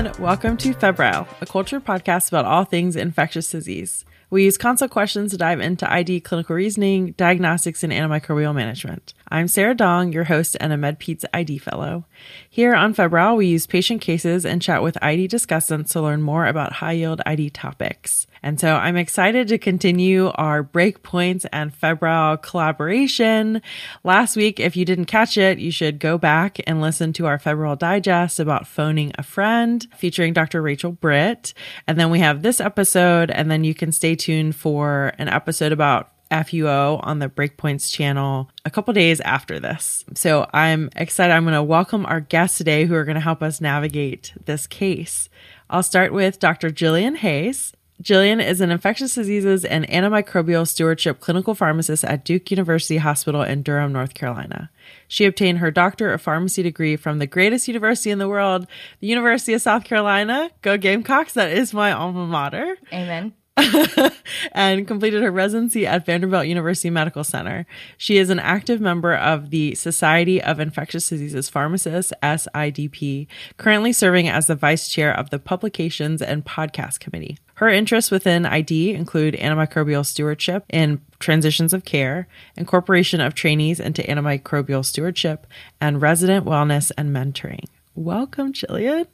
everyone. Welcome to Febrile, a culture podcast about all things infectious disease. We use consult questions to dive into ID clinical reasoning, diagnostics, and antimicrobial management. I'm Sarah Dong, your host and a MedPeds ID fellow. Here on Febrile, we use patient cases and chat with ID discussants to learn more about high yield ID topics. And so I'm excited to continue our breakpoints and febrile collaboration. Last week, if you didn't catch it, you should go back and listen to our febrile digest about phoning a friend featuring Dr. Rachel Britt. And then we have this episode, and then you can stay tuned for an episode about FUO on the Breakpoints channel a couple days after this. So I'm excited. I'm going to welcome our guests today who are going to help us navigate this case. I'll start with Dr. Jillian Hayes. Jillian is an infectious diseases and antimicrobial stewardship clinical pharmacist at Duke University Hospital in Durham, North Carolina. She obtained her Doctor of Pharmacy degree from the greatest university in the world, the University of South Carolina. Go Gamecocks, that is my alma mater. Amen. and completed her residency at Vanderbilt University Medical Center. She is an active member of the Society of Infectious Diseases Pharmacists, SIDP, currently serving as the vice chair of the Publications and Podcast Committee. Her interests within ID include antimicrobial stewardship in transitions of care, incorporation of trainees into antimicrobial stewardship, and resident wellness and mentoring. Welcome, Jillian.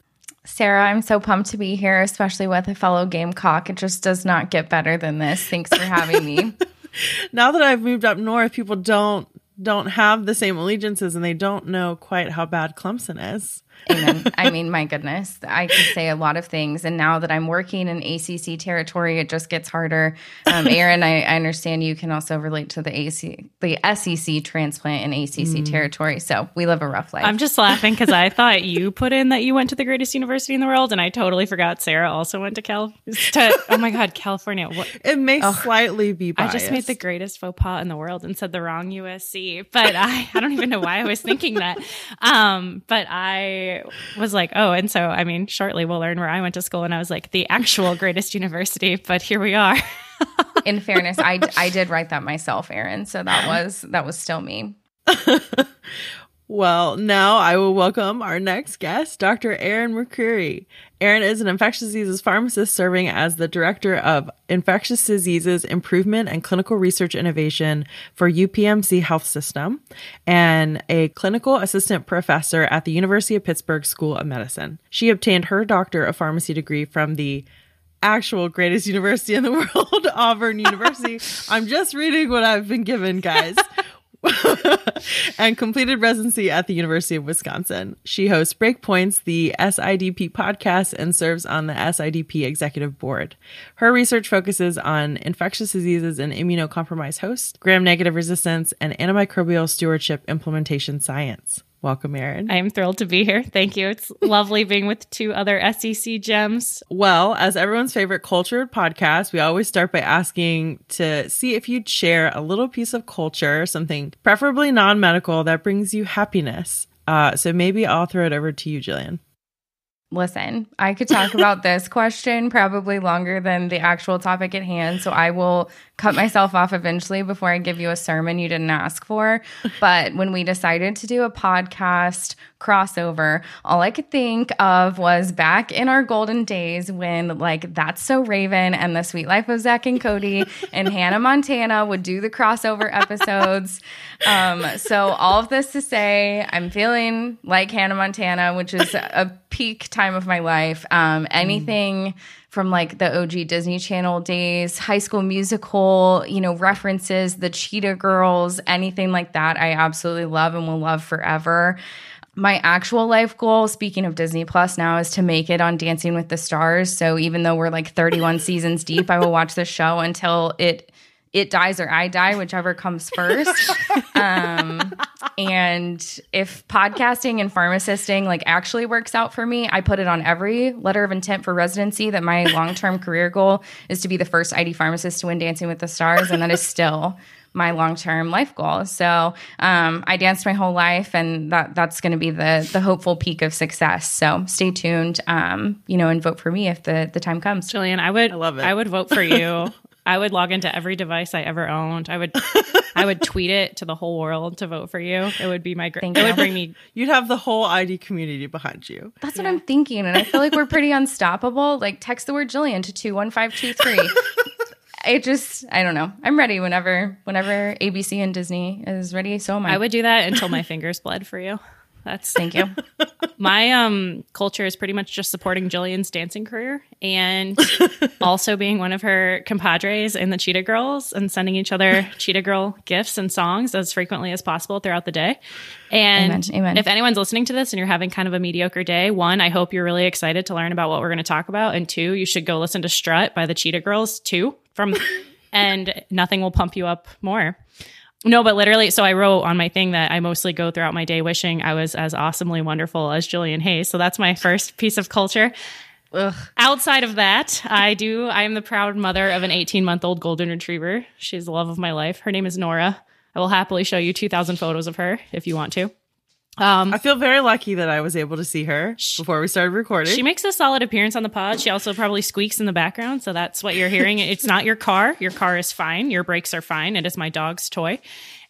Sarah, I'm so pumped to be here, especially with a fellow Gamecock. It just does not get better than this. Thanks for having me. now that I've moved up north, people don't don't have the same allegiances and they don't know quite how bad Clemson is. Amen. I mean, my goodness, I could say a lot of things. And now that I'm working in ACC territory, it just gets harder. Um, Erin, I, I, understand you can also relate to the AC, the SEC transplant in ACC mm. territory. So we live a rough life. I'm just laughing because I thought you put in that you went to the greatest university in the world, and I totally forgot Sarah also went to Cal. To, oh my God, California. What? It may oh, slightly be. Biased. I just made the greatest faux pas in the world and said the wrong USC, but I, I don't even know why I was thinking that. Um, but I was like, oh, and so I mean, shortly we'll learn where I went to school, and I was like, the actual greatest university, but here we are. In fairness, I I did write that myself, Erin. So that was that was still me. Well, now I will welcome our next guest, Dr. Erin McCreary. Erin is an infectious diseases pharmacist serving as the Director of Infectious Diseases Improvement and Clinical Research Innovation for UPMC Health System and a clinical assistant professor at the University of Pittsburgh School of Medicine. She obtained her Doctor of Pharmacy degree from the actual greatest university in the world, Auburn University. I'm just reading what I've been given, guys. and completed residency at the University of Wisconsin. She hosts Breakpoints, the SIDP podcast, and serves on the SIDP executive board. Her research focuses on infectious diseases in immunocompromised hosts, gram negative resistance, and antimicrobial stewardship implementation science. Welcome, Erin. I am thrilled to be here. Thank you. It's lovely being with two other SEC gems. Well, as everyone's favorite cultured podcast, we always start by asking to see if you'd share a little piece of culture, something preferably non medical that brings you happiness. Uh, so maybe I'll throw it over to you, Jillian. Listen, I could talk about this question probably longer than the actual topic at hand. So I will cut myself off eventually before I give you a sermon you didn't ask for. But when we decided to do a podcast crossover, all I could think of was back in our golden days when, like, That's So Raven and The Sweet Life of Zach and Cody and Hannah Montana would do the crossover episodes. Um, so, all of this to say, I'm feeling like Hannah Montana, which is a peak time of my life. Um, anything. Mm from like the OG Disney Channel days, High School Musical, you know, references, the Cheetah Girls, anything like that. I absolutely love and will love forever. My actual life goal, speaking of Disney Plus now, is to make it on Dancing with the Stars. So even though we're like 31 seasons deep, I will watch the show until it it dies or I die, whichever comes first. um, and if podcasting and pharmacisting like actually works out for me, I put it on every letter of intent for residency that my long term career goal is to be the first ID pharmacist to win Dancing with the Stars, and that is still my long term life goal. So um, I danced my whole life, and that that's going to be the the hopeful peak of success. So stay tuned, um, you know, and vote for me if the the time comes. Jillian, I would I love it. I would vote for you I would log into every device I ever owned. I would I would tweet it to the whole world to vote for you. It would be my great. Thank It you. would bring me. You'd have the whole ID community behind you. That's what I'm thinking. And I feel like we're pretty unstoppable. Like text the word Jillian to 21523. it just I don't know. I'm ready whenever whenever ABC and Disney is ready. So am I. I would do that until my fingers bled for you. That's thank you. my um culture is pretty much just supporting Jillian's dancing career and also being one of her compadres in the Cheetah Girls and sending each other Cheetah Girl gifts and songs as frequently as possible throughout the day. And Amen, amen. if anyone's listening to this and you're having kind of a mediocre day, one, I hope you're really excited to learn about what we're going to talk about, and two, you should go listen to Strut by the Cheetah Girls too. From and nothing will pump you up more. No, but literally, so I wrote on my thing that I mostly go throughout my day wishing I was as awesomely wonderful as Jillian Hayes. So that's my first piece of culture. Ugh. Outside of that, I do. I am the proud mother of an 18 month old golden retriever. She's the love of my life. Her name is Nora. I will happily show you 2,000 photos of her if you want to. Um, I feel very lucky that I was able to see her before we started recording. She makes a solid appearance on the pod. She also probably squeaks in the background, so that's what you're hearing. It's not your car. Your car is fine. Your brakes are fine. It is my dog's toy.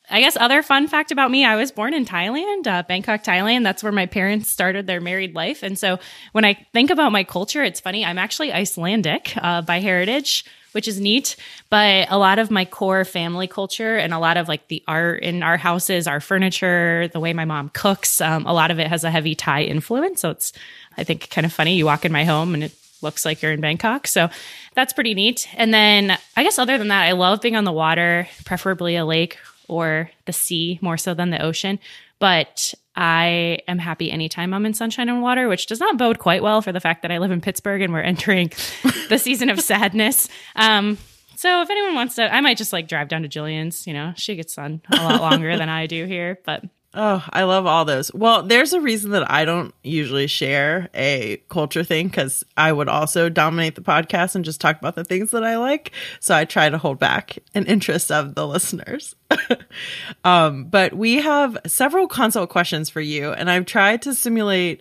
I guess other fun fact about me, I was born in Thailand, uh, Bangkok, Thailand. That's where my parents started their married life. And so when I think about my culture, it's funny. I'm actually Icelandic uh, by heritage, which is neat. But a lot of my core family culture and a lot of like the art in our houses, our furniture, the way my mom cooks, um, a lot of it has a heavy Thai influence. So it's, I think, kind of funny. You walk in my home and it looks like you're in Bangkok. So that's pretty neat. And then I guess other than that, I love being on the water, preferably a lake or the sea more so than the ocean. But I am happy anytime I'm in sunshine and water, which does not bode quite well for the fact that I live in Pittsburgh and we're entering the season of sadness. Um, so if anyone wants to, I might just like drive down to Jillian's. You know, she gets sun a lot longer than I do here, but Oh, I love all those. Well, there's a reason that I don't usually share a culture thing because I would also dominate the podcast and just talk about the things that I like. So I try to hold back an interest of the listeners. um, but we have several consult questions for you, and I've tried to simulate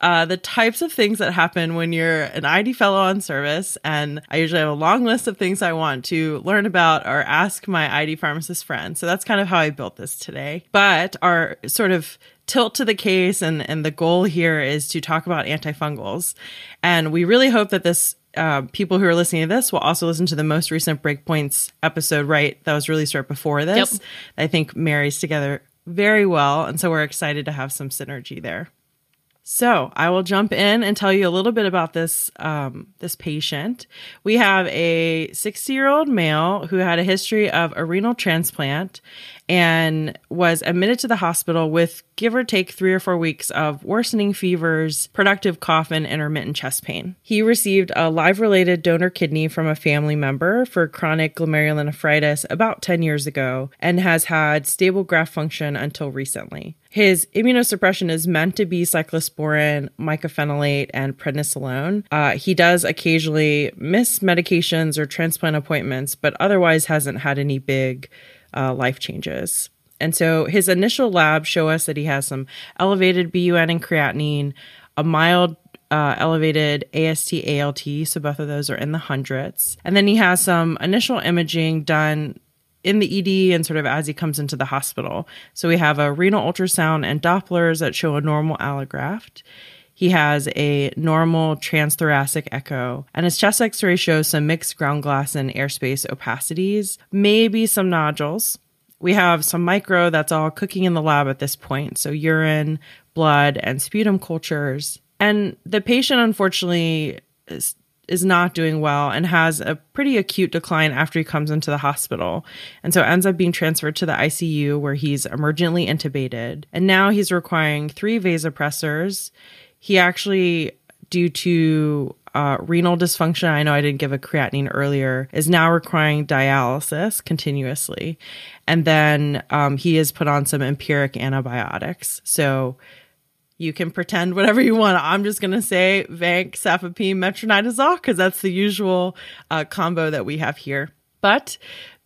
uh, the types of things that happen when you're an ID fellow on service. And I usually have a long list of things I want to learn about or ask my ID pharmacist friend. So that's kind of how I built this today. But our sort of tilt to the case and, and the goal here is to talk about antifungals. And we really hope that this uh, people who are listening to this will also listen to the most recent Breakpoints episode, right? That was released right before this. Yep. I think marries together very well. And so we're excited to have some synergy there. So I will jump in and tell you a little bit about this um, this patient. We have a 60 year old male who had a history of a renal transplant and was admitted to the hospital with give or take three or four weeks of worsening fevers, productive cough, and intermittent chest pain. He received a live related donor kidney from a family member for chronic glomerulonephritis about 10 years ago and has had stable graft function until recently. His immunosuppression is meant to be cyclosporin, mycophenolate, and prednisolone. Uh, he does occasionally miss medications or transplant appointments, but otherwise hasn't had any big uh, life changes. And so his initial labs show us that he has some elevated BUN and creatinine, a mild uh, elevated AST ALT, so both of those are in the hundreds. And then he has some initial imaging done in the ED and sort of as he comes into the hospital. So we have a renal ultrasound and Dopplers that show a normal allograft. He has a normal transthoracic echo, and his chest x ray shows some mixed ground glass and airspace opacities, maybe some nodules. We have some micro that's all cooking in the lab at this point, so urine, blood, and sputum cultures. And the patient, unfortunately, is, is not doing well and has a pretty acute decline after he comes into the hospital. And so ends up being transferred to the ICU where he's emergently intubated. And now he's requiring three vasopressors. He actually, due to uh, renal dysfunction, I know I didn't give a creatinine earlier, is now requiring dialysis continuously. And then um, he is put on some empiric antibiotics. So you can pretend whatever you want. I'm just going to say Vanc, Cefepime, Metronidazole because that's the usual uh, combo that we have here. But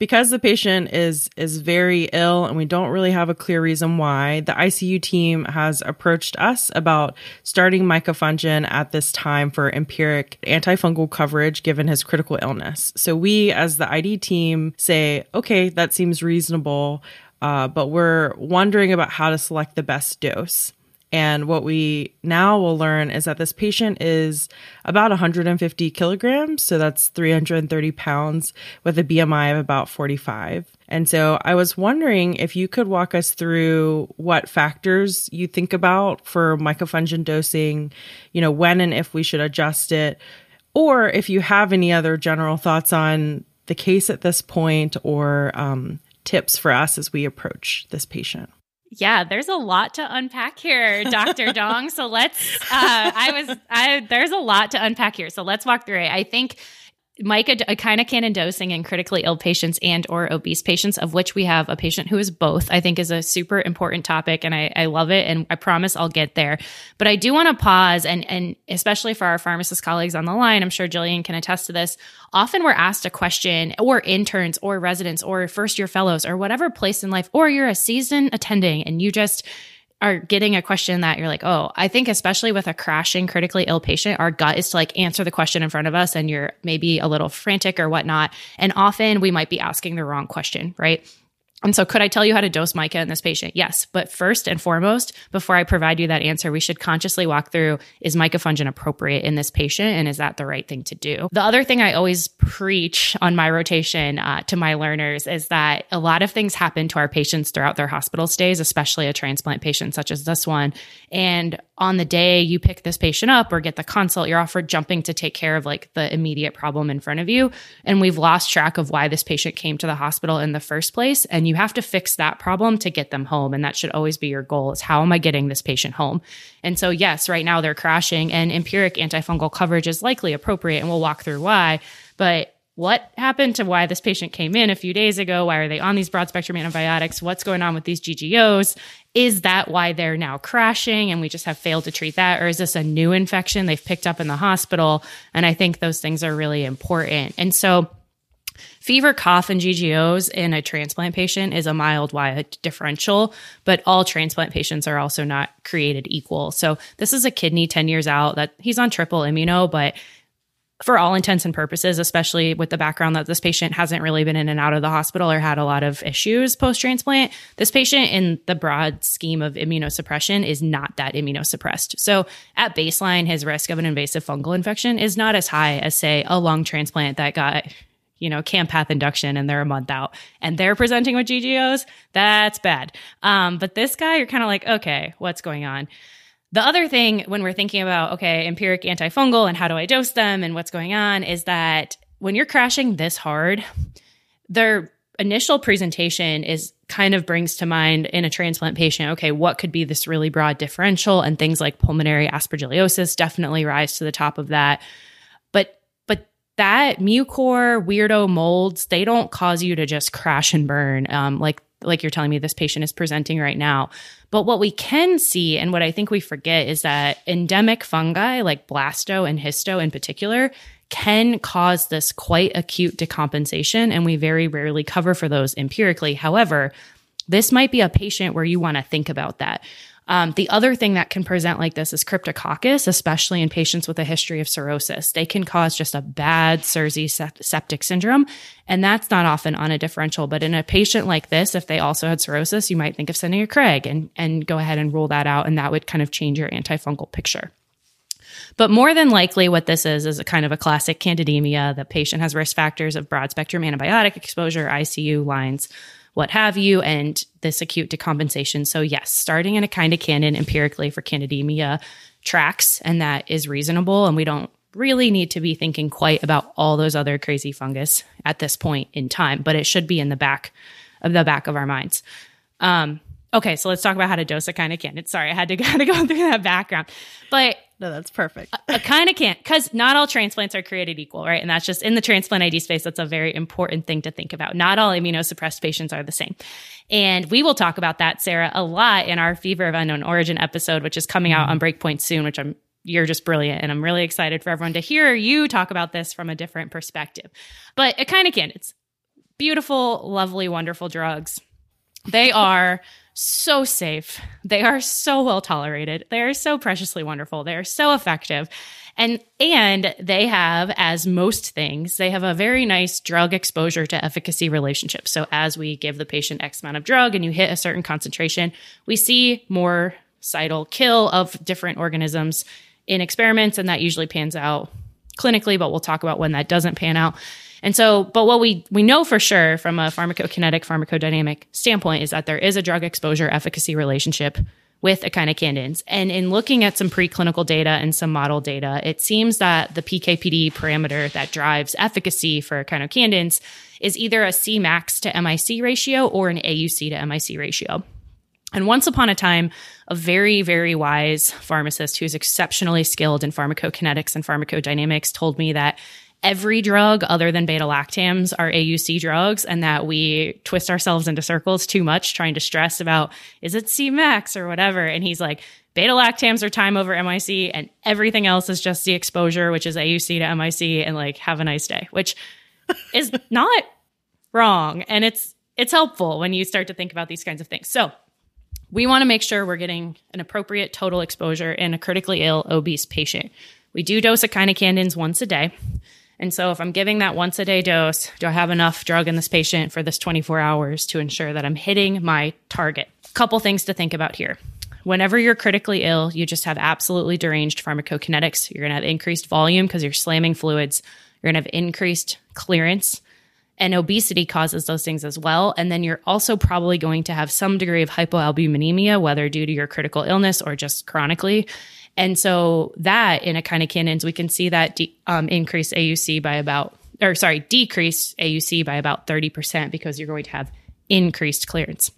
because the patient is is very ill and we don't really have a clear reason why, the ICU team has approached us about starting micafungin at this time for empiric antifungal coverage given his critical illness. So we as the ID team say, okay, that seems reasonable, uh, but we're wondering about how to select the best dose. And what we now will learn is that this patient is about 150 kilograms. So that's 330 pounds with a BMI of about 45. And so I was wondering if you could walk us through what factors you think about for micafungin dosing, you know, when and if we should adjust it, or if you have any other general thoughts on the case at this point or um, tips for us as we approach this patient. Yeah, there's a lot to unpack here, Dr. Dong. So let's uh I was I there's a lot to unpack here. So let's walk through it. I think A, echinocandin dosing in critically ill patients and or obese patients, of which we have a patient who is both, I think is a super important topic, and I, I love it, and I promise I'll get there. But I do want to pause, and and especially for our pharmacist colleagues on the line, I'm sure Jillian can attest to this. Often we're asked a question, or interns, or residents, or first year fellows, or whatever place in life, or you're a season attending, and you just are getting a question that you're like, oh, I think especially with a crashing critically ill patient, our gut is to like answer the question in front of us and you're maybe a little frantic or whatnot. And often we might be asking the wrong question, right? And so, could I tell you how to dose mica in this patient? Yes. But first and foremost, before I provide you that answer, we should consciously walk through is micafungin appropriate in this patient? And is that the right thing to do? The other thing I always preach on my rotation uh, to my learners is that a lot of things happen to our patients throughout their hospital stays, especially a transplant patient such as this one. And on the day you pick this patient up or get the consult, you're offered jumping to take care of like the immediate problem in front of you. And we've lost track of why this patient came to the hospital in the first place. And you have to fix that problem to get them home. And that should always be your goal is how am I getting this patient home? And so, yes, right now they're crashing and empiric antifungal coverage is likely appropriate. And we'll walk through why. But what happened to why this patient came in a few days ago? Why are they on these broad spectrum antibiotics? What's going on with these GGOs? Is that why they're now crashing and we just have failed to treat that? Or is this a new infection they've picked up in the hospital? And I think those things are really important. And so, Fever, cough, and GGOs in a transplant patient is a mild wide differential, but all transplant patients are also not created equal. So this is a kidney 10 years out that he's on triple immuno, but for all intents and purposes, especially with the background that this patient hasn't really been in and out of the hospital or had a lot of issues post transplant, this patient in the broad scheme of immunosuppression is not that immunosuppressed. So at baseline, his risk of an invasive fungal infection is not as high as, say, a lung transplant that got you know, campath induction and they're a month out and they're presenting with GGOs, that's bad. Um, but this guy, you're kind of like, okay, what's going on? The other thing when we're thinking about, okay, empiric antifungal and how do I dose them and what's going on is that when you're crashing this hard, their initial presentation is kind of brings to mind in a transplant patient, okay, what could be this really broad differential and things like pulmonary aspergillosis definitely rise to the top of that. That mucor weirdo molds, they don't cause you to just crash and burn um, like like you're telling me this patient is presenting right now. But what we can see, and what I think we forget, is that endemic fungi like blasto and histo in particular can cause this quite acute decompensation. And we very rarely cover for those empirically. However, this might be a patient where you want to think about that. Um, the other thing that can present like this is cryptococcus, especially in patients with a history of cirrhosis. They can cause just a bad SIRSI septic syndrome, and that's not often on a differential. But in a patient like this, if they also had cirrhosis, you might think of sending a CrAg and, and go ahead and rule that out, and that would kind of change your antifungal picture. But more than likely, what this is is a kind of a classic candidemia. The patient has risk factors of broad spectrum antibiotic exposure, ICU lines, what have you, and this acute decompensation. So, yes, starting in echinocandin empirically for candidemia tracks, and that is reasonable. And we don't really need to be thinking quite about all those other crazy fungus at this point in time, but it should be in the back of the back of our minds. Um, okay, so let's talk about how to dose echinocandin. Sorry, I had to kind of go through that background, but no, that's perfect. I, I kind of can't because not all transplants are created equal, right? And that's just in the transplant ID space. That's a very important thing to think about. Not all immunosuppressed patients are the same. And we will talk about that, Sarah, a lot in our Fever of Unknown Origin episode, which is coming out on mm-hmm. Breakpoint soon, which I'm you're just brilliant. And I'm really excited for everyone to hear you talk about this from a different perspective. But it kind of can. It's beautiful, lovely, wonderful drugs. They are so safe. They are so well tolerated. They are so preciously wonderful. They are so effective. And and they have as most things, they have a very nice drug exposure to efficacy relationship. So as we give the patient X amount of drug and you hit a certain concentration, we see more cytal kill of different organisms in experiments and that usually pans out clinically, but we'll talk about when that doesn't pan out. And so, but what we we know for sure from a pharmacokinetic pharmacodynamic standpoint is that there is a drug exposure efficacy relationship with echinocandins. And in looking at some preclinical data and some model data, it seems that the PKPD parameter that drives efficacy for echinocandins is either a Cmax to MIC ratio or an AUC to MIC ratio. And once upon a time, a very, very wise pharmacist who's exceptionally skilled in pharmacokinetics and pharmacodynamics told me that every drug other than beta lactams are AUC drugs and that we twist ourselves into circles too much trying to stress about is it Cmax or whatever. And he's like, beta lactams are time over MIC and everything else is just the exposure, which is AUC to MIC and like have a nice day, which is not wrong. And it's, it's helpful when you start to think about these kinds of things. So we want to make sure we're getting an appropriate total exposure in a critically ill obese patient. We do dose echinocandins once a day. And so if I'm giving that once a day dose, do I have enough drug in this patient for this 24 hours to ensure that I'm hitting my target? Couple things to think about here. Whenever you're critically ill, you just have absolutely deranged pharmacokinetics. You're going to have increased volume because you're slamming fluids. You're going to have increased clearance. And obesity causes those things as well. And then you're also probably going to have some degree of hypoalbuminemia, whether due to your critical illness or just chronically. And so that in echinocandins, we can see that de- um, increase AUC by about, or sorry, decrease AUC by about 30% because you're going to have increased clearance.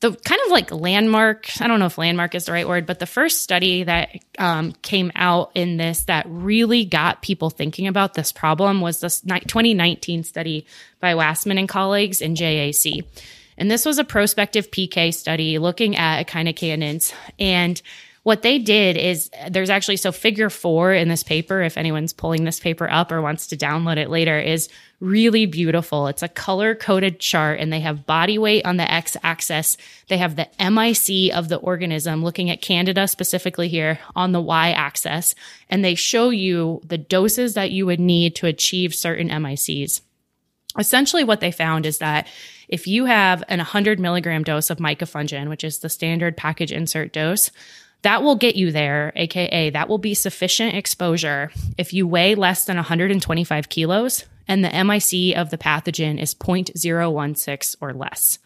The kind of like landmark, I don't know if landmark is the right word, but the first study that um, came out in this that really got people thinking about this problem was this 2019 study by Wasmann and colleagues in JAC. And this was a prospective PK study looking at echinocandins. And what they did is there's actually so figure four in this paper, if anyone's pulling this paper up or wants to download it later, is really beautiful. It's a color coded chart and they have body weight on the x axis. They have the MIC of the organism looking at candida specifically here on the y axis. And they show you the doses that you would need to achieve certain MICs. Essentially, what they found is that if you have an 100 milligram dose of micafungin, which is the standard package insert dose, that will get you there, AKA, that will be sufficient exposure if you weigh less than 125 kilos and the MIC of the pathogen is 0.016 or less.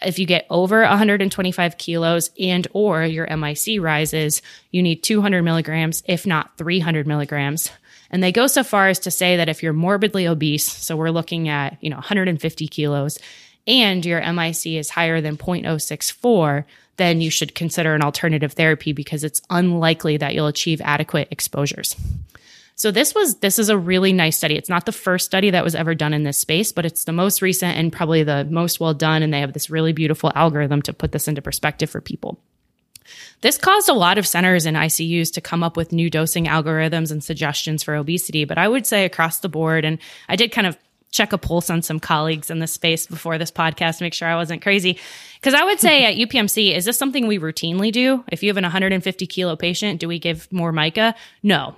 If you get over 125 kilos and or your MIC rises, you need 200 milligrams, if not 300 milligrams. And they go so far as to say that if you're morbidly obese, so we're looking at, you know, 150 kilos and your MIC is higher than 0.064, then you should consider an alternative therapy because it's unlikely that you'll achieve adequate exposures. So this was this is a really nice study. It's not the first study that was ever done in this space, but it's the most recent and probably the most well done and they have this really beautiful algorithm to put this into perspective for people. This caused a lot of centers and ICUs to come up with new dosing algorithms and suggestions for obesity, but I would say across the board and I did kind of check a pulse on some colleagues in this space before this podcast, to make sure I wasn't crazy. Because I would say at UPMC, is this something we routinely do? If you have an 150 kilo patient, do we give more mica? No.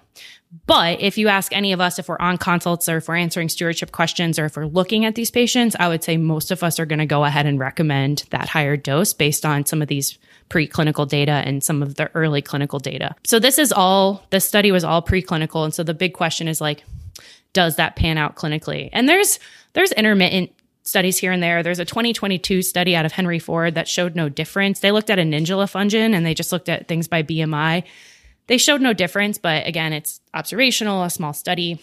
But if you ask any of us if we're on consults or if we're answering stewardship questions or if we're looking at these patients, I would say most of us are going to go ahead and recommend that higher dose based on some of these preclinical data and some of the early clinical data. So this is all, this study was all preclinical. And so the big question is like, does that pan out clinically? And there's there's intermittent studies here and there. There's a 2022 study out of Henry Ford that showed no difference. They looked at anidulafungin and they just looked at things by BMI. They showed no difference, but again, it's observational, a small study.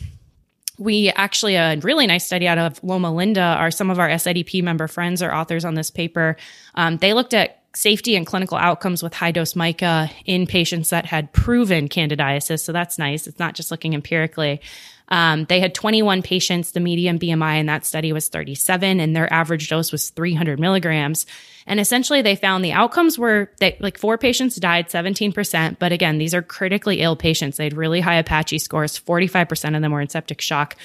We actually, a really nice study out of Loma Linda are some of our SIDP member friends are authors on this paper. Um, they looked at safety and clinical outcomes with high dose mica in patients that had proven candidiasis. So that's nice. It's not just looking empirically. Um, they had 21 patients. The median BMI in that study was 37, and their average dose was 300 milligrams. And essentially, they found the outcomes were that like four patients died, 17%. But again, these are critically ill patients. They had really high Apache scores. 45% of them were in septic shock.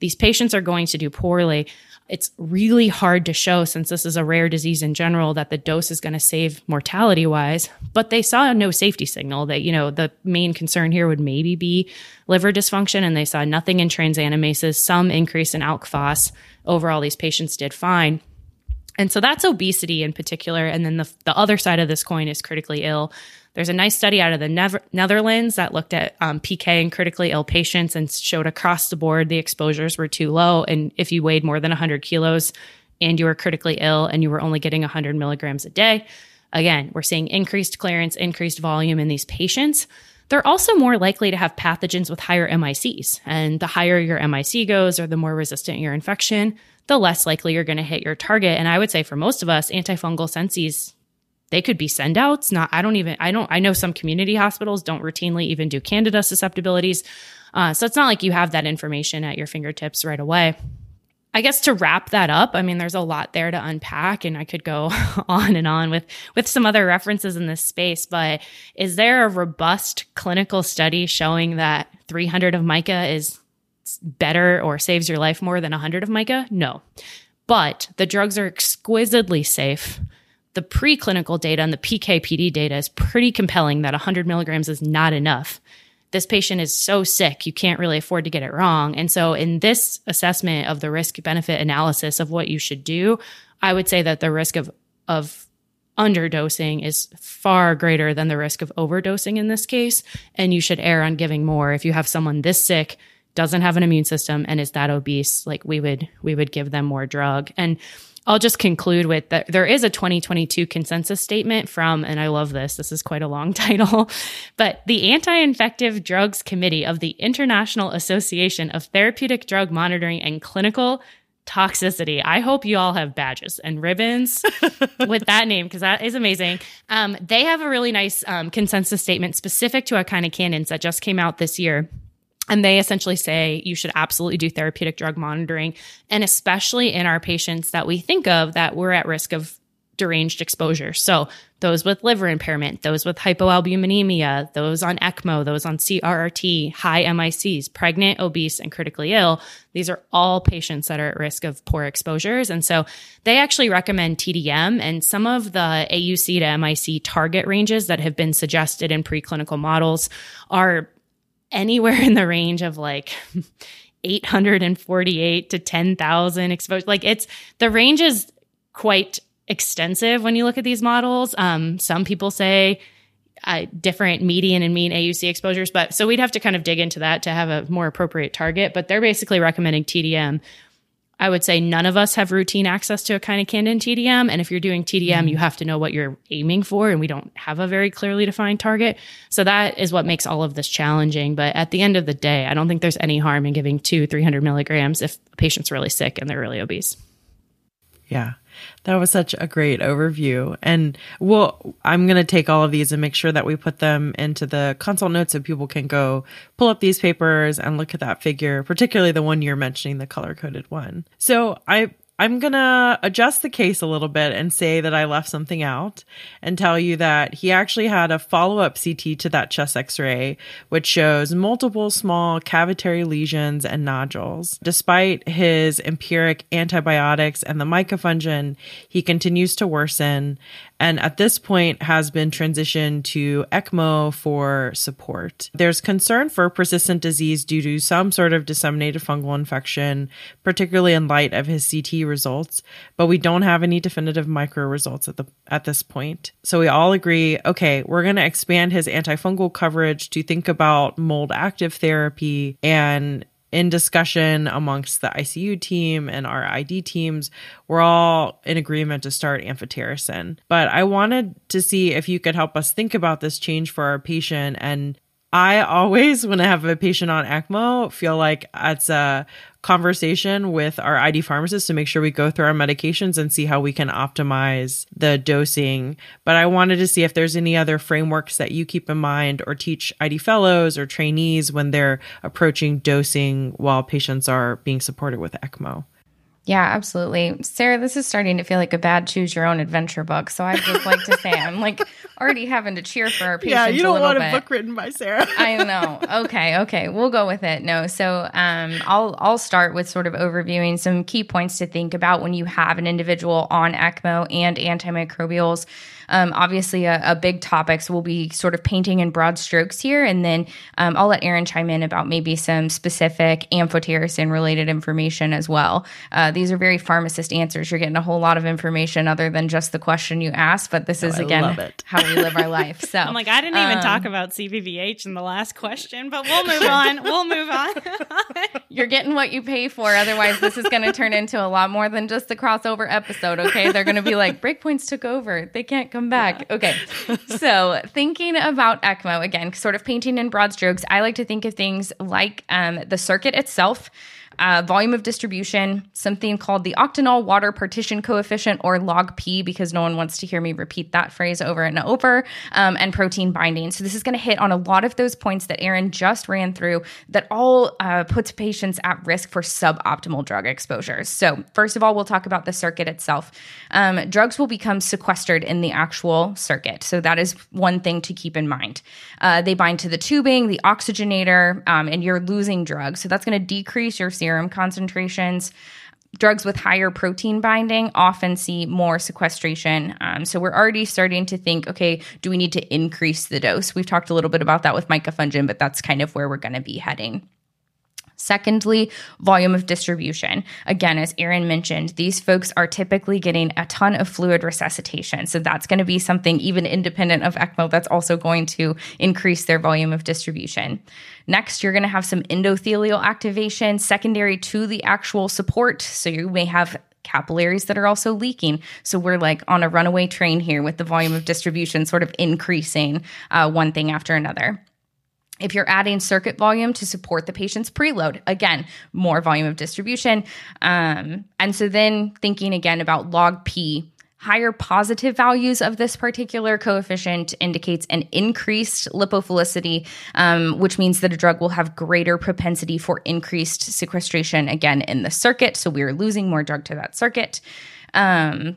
these patients are going to do poorly. It's really hard to show since this is a rare disease in general that the dose is going to save mortality wise, but they saw no safety signal that, you know, the main concern here would maybe be liver dysfunction and they saw nothing in transaminases, some increase in alk phos. Overall, these patients did fine. And so that's obesity in particular. And then the, the other side of this coin is critically ill. There's a nice study out of the Netherlands that looked at um, PK in critically ill patients and showed across the board the exposures were too low. And if you weighed more than 100 kilos and you were critically ill and you were only getting 100 milligrams a day, again, we're seeing increased clearance, increased volume in these patients. They're also more likely to have pathogens with higher MICs. And the higher your MIC goes or the more resistant your infection, the less likely you're going to hit your target. And I would say for most of us, antifungal sensies they could be send outs. Not, I don't even, I don't, I know some community hospitals don't routinely even do candida susceptibilities. Uh, so it's not like you have that information at your fingertips right away. I guess to wrap that up, I mean, there's a lot there to unpack, and I could go on and on with with some other references in this space. But is there a robust clinical study showing that 300 of mica is better or saves your life more than 100 of mica? No, but the drugs are exquisitely safe the preclinical data and the PKPD data is pretty compelling that 100 milligrams is not enough. This patient is so sick, you can't really afford to get it wrong. And so, in this assessment of the risk benefit analysis of what you should do, I would say that the risk of, of underdosing is far greater than the risk of overdosing in this case. And you should err on giving more. If you have someone this sick, doesn't have an immune system, and is that obese, like we would, we would give them more drug. And I'll just conclude with that there is a 2022 consensus statement from, and I love this, this is quite a long title, but the Anti Infective Drugs Committee of the International Association of Therapeutic Drug Monitoring and Clinical toxicity. I hope you all have badges and ribbons with that name because that is amazing. Um, they have a really nice um, consensus statement specific to echinocandins that just came out this year. And they essentially say you should absolutely do therapeutic drug monitoring. And especially in our patients that we think of that we're at risk of deranged exposure. So those with liver impairment, those with hypoalbuminemia, those on ECMO, those on CRRT, high MICs, pregnant, obese, and critically ill. These are all patients that are at risk of poor exposures. And so they actually recommend TDM and some of the AUC to MIC target ranges that have been suggested in preclinical models are anywhere in the range of like 848 to 10,000 exposure. Like it's the range is quite extensive when you look at these models. Um, some people say uh, different median and mean AUC exposures, but so we'd have to kind of dig into that to have a more appropriate target. But they're basically recommending TDM I would say none of us have routine access to echinocandin TDM. And if you're doing TDM, mm-hmm. you have to know what you're aiming for, and we don't have a very clearly defined target. So that is what makes all of this challenging. But at the end of the day, I don't think there's any harm in giving two, 300 milligrams if a patient's really sick and they're really obese. Yeah. That was such a great overview. And well, I'm going to take all of these and make sure that we put them into the consult notes so people can go pull up these papers and look at that figure, particularly the one you're mentioning, the color coded one. So I I'm going to adjust the case a little bit and say that I left something out and tell you that he actually had a follow up CT to that chest x ray, which shows multiple small cavitary lesions and nodules. Despite his empiric antibiotics and the micafungin, he continues to worsen and at this point has been transitioned to ECMO for support. There's concern for persistent disease due to some sort of disseminated fungal infection, particularly in light of his CT results, but we don't have any definitive micro results at the at this point. So we all agree, okay, we're going to expand his antifungal coverage to think about mold active therapy and in discussion amongst the ICU team and our ID teams, we're all in agreement to start amphotericin. But I wanted to see if you could help us think about this change for our patient and I always, when I have a patient on ECMO, feel like it's a conversation with our ID pharmacist to make sure we go through our medications and see how we can optimize the dosing. But I wanted to see if there's any other frameworks that you keep in mind or teach ID fellows or trainees when they're approaching dosing while patients are being supported with ECMO. Yeah, absolutely. Sarah, this is starting to feel like a bad choose your own adventure book. So I'd just like to say I'm like already having to cheer for our patients. Yeah, you don't a want bit. a book written by Sarah. I know. Okay, okay. We'll go with it. No. So um I'll I'll start with sort of overviewing some key points to think about when you have an individual on ECMO and antimicrobials. Um, obviously, a, a, big topic. So we'll be sort of painting in broad strokes here, and then um, I'll let Erin chime in about maybe some specific amphotericin related information as well. Uh, these are very pharmacist answers. You're getting a whole lot of information other than just the question you asked, but this Oh, is I again how we live our life. So I'm like, I didn't even um, talk about CVVH in the last question, but we'll move on. We'll move on. You're getting what you pay for. Otherwise, this is going to turn into a lot more than just the crossover episode. Okay. They're going to be like, breakpoints took over. They can't come back. Okay. So, thinking about ECMO, again, sort of painting in broad strokes, I like to think of things like um, the circuit itself. Uh, volume of distribution, something called the octanol water partition coefficient or log P, because no one wants to hear me repeat that phrase over and over, um, and protein binding. So, this is going to hit on a lot of those points that Erin just ran through that all uh, puts patients at risk for suboptimal drug exposures. So, first of all, we'll talk about the circuit itself. Um, drugs will become sequestered in the actual circuit. So, that is one thing to keep in mind. Uh, they bind to the tubing, the oxygenator, um, and you're losing drugs. So, that's going to decrease your serum concentrations drugs with higher protein binding often see more sequestration. Um, so we're already starting to think, okay, do we need to increase the dose? We've talked a little bit about that with micafungin, but that's kind of where we're going to be heading. Secondly, volume of distribution. Again, as Erin mentioned, these folks are typically getting a ton of fluid resuscitation. So that's going to be something even independent of ECMO that's also going to increase their volume of distribution. Next, you're going to have some endothelial activation secondary to the actual support. So you may have capillaries that are also leaking. So we're like on a runaway train here with the volume of distribution sort of increasing uh, one thing after another. If you're adding circuit volume to support the patient's preload, again, more volume of distribution. Um, and so then thinking again about log P, higher positive values of this particular coefficient indicates an increased lipophilicity, um, which means that a drug will have greater propensity for increased sequestration again in the circuit. So we're losing more drug to that circuit. Um,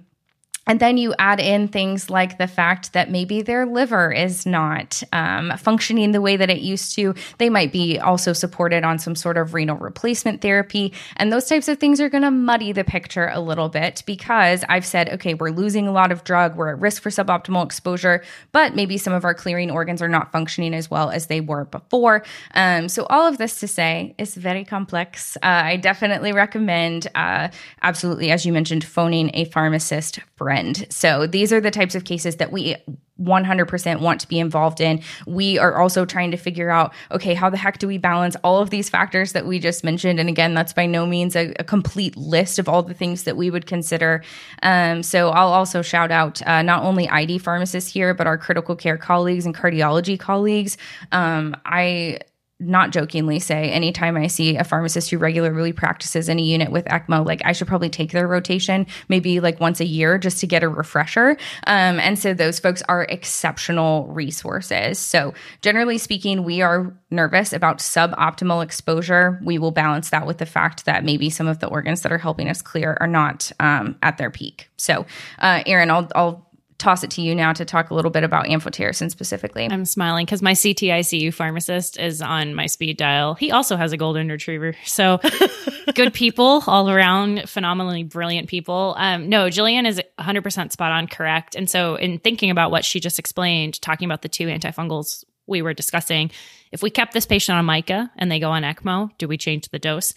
and then you add in things like the fact that maybe their liver is not um, functioning the way that it used to. They might be also supported on some sort of renal replacement therapy. And those types of things are going to muddy the picture a little bit because I've said, okay, we're losing a lot of drug, we're at risk for suboptimal exposure, but maybe some of our clearing organs are not functioning as well as they were before. Um, so, all of this to say, it's very complex. Uh, I definitely recommend, uh, absolutely, as you mentioned, phoning a pharmacist friend. So these are the types of cases that we 100% want to be involved in. We are also trying to figure out okay, how the heck do we balance all of these factors that we just mentioned? And again, that's by no means a, a complete list of all the things that we would consider. Um, so I'll also shout out uh, not only ID pharmacists here, but our critical care colleagues and cardiology colleagues. Um, I not jokingly say anytime I see a pharmacist who regularly practices in a unit with ECMO, like I should probably take their rotation maybe like once a year just to get a refresher. Um, and so those folks are exceptional resources. So generally speaking, we are nervous about suboptimal exposure. We will balance that with the fact that maybe some of the organs that are helping us clear are not um, at their peak. So, uh, Erin, I'll, I'll toss it to you now to talk a little bit about amphotericin specifically. I'm smiling because my CTICU pharmacist is on my speed dial. He also has a golden retriever. So good people all around, phenomenally brilliant people. Um, no, Jillian is 100% spot on correct. And so, in thinking about what she just explained, talking about the two antifungals we were discussing, if we kept this patient on MICA and they go on ECMO, do we change the dose?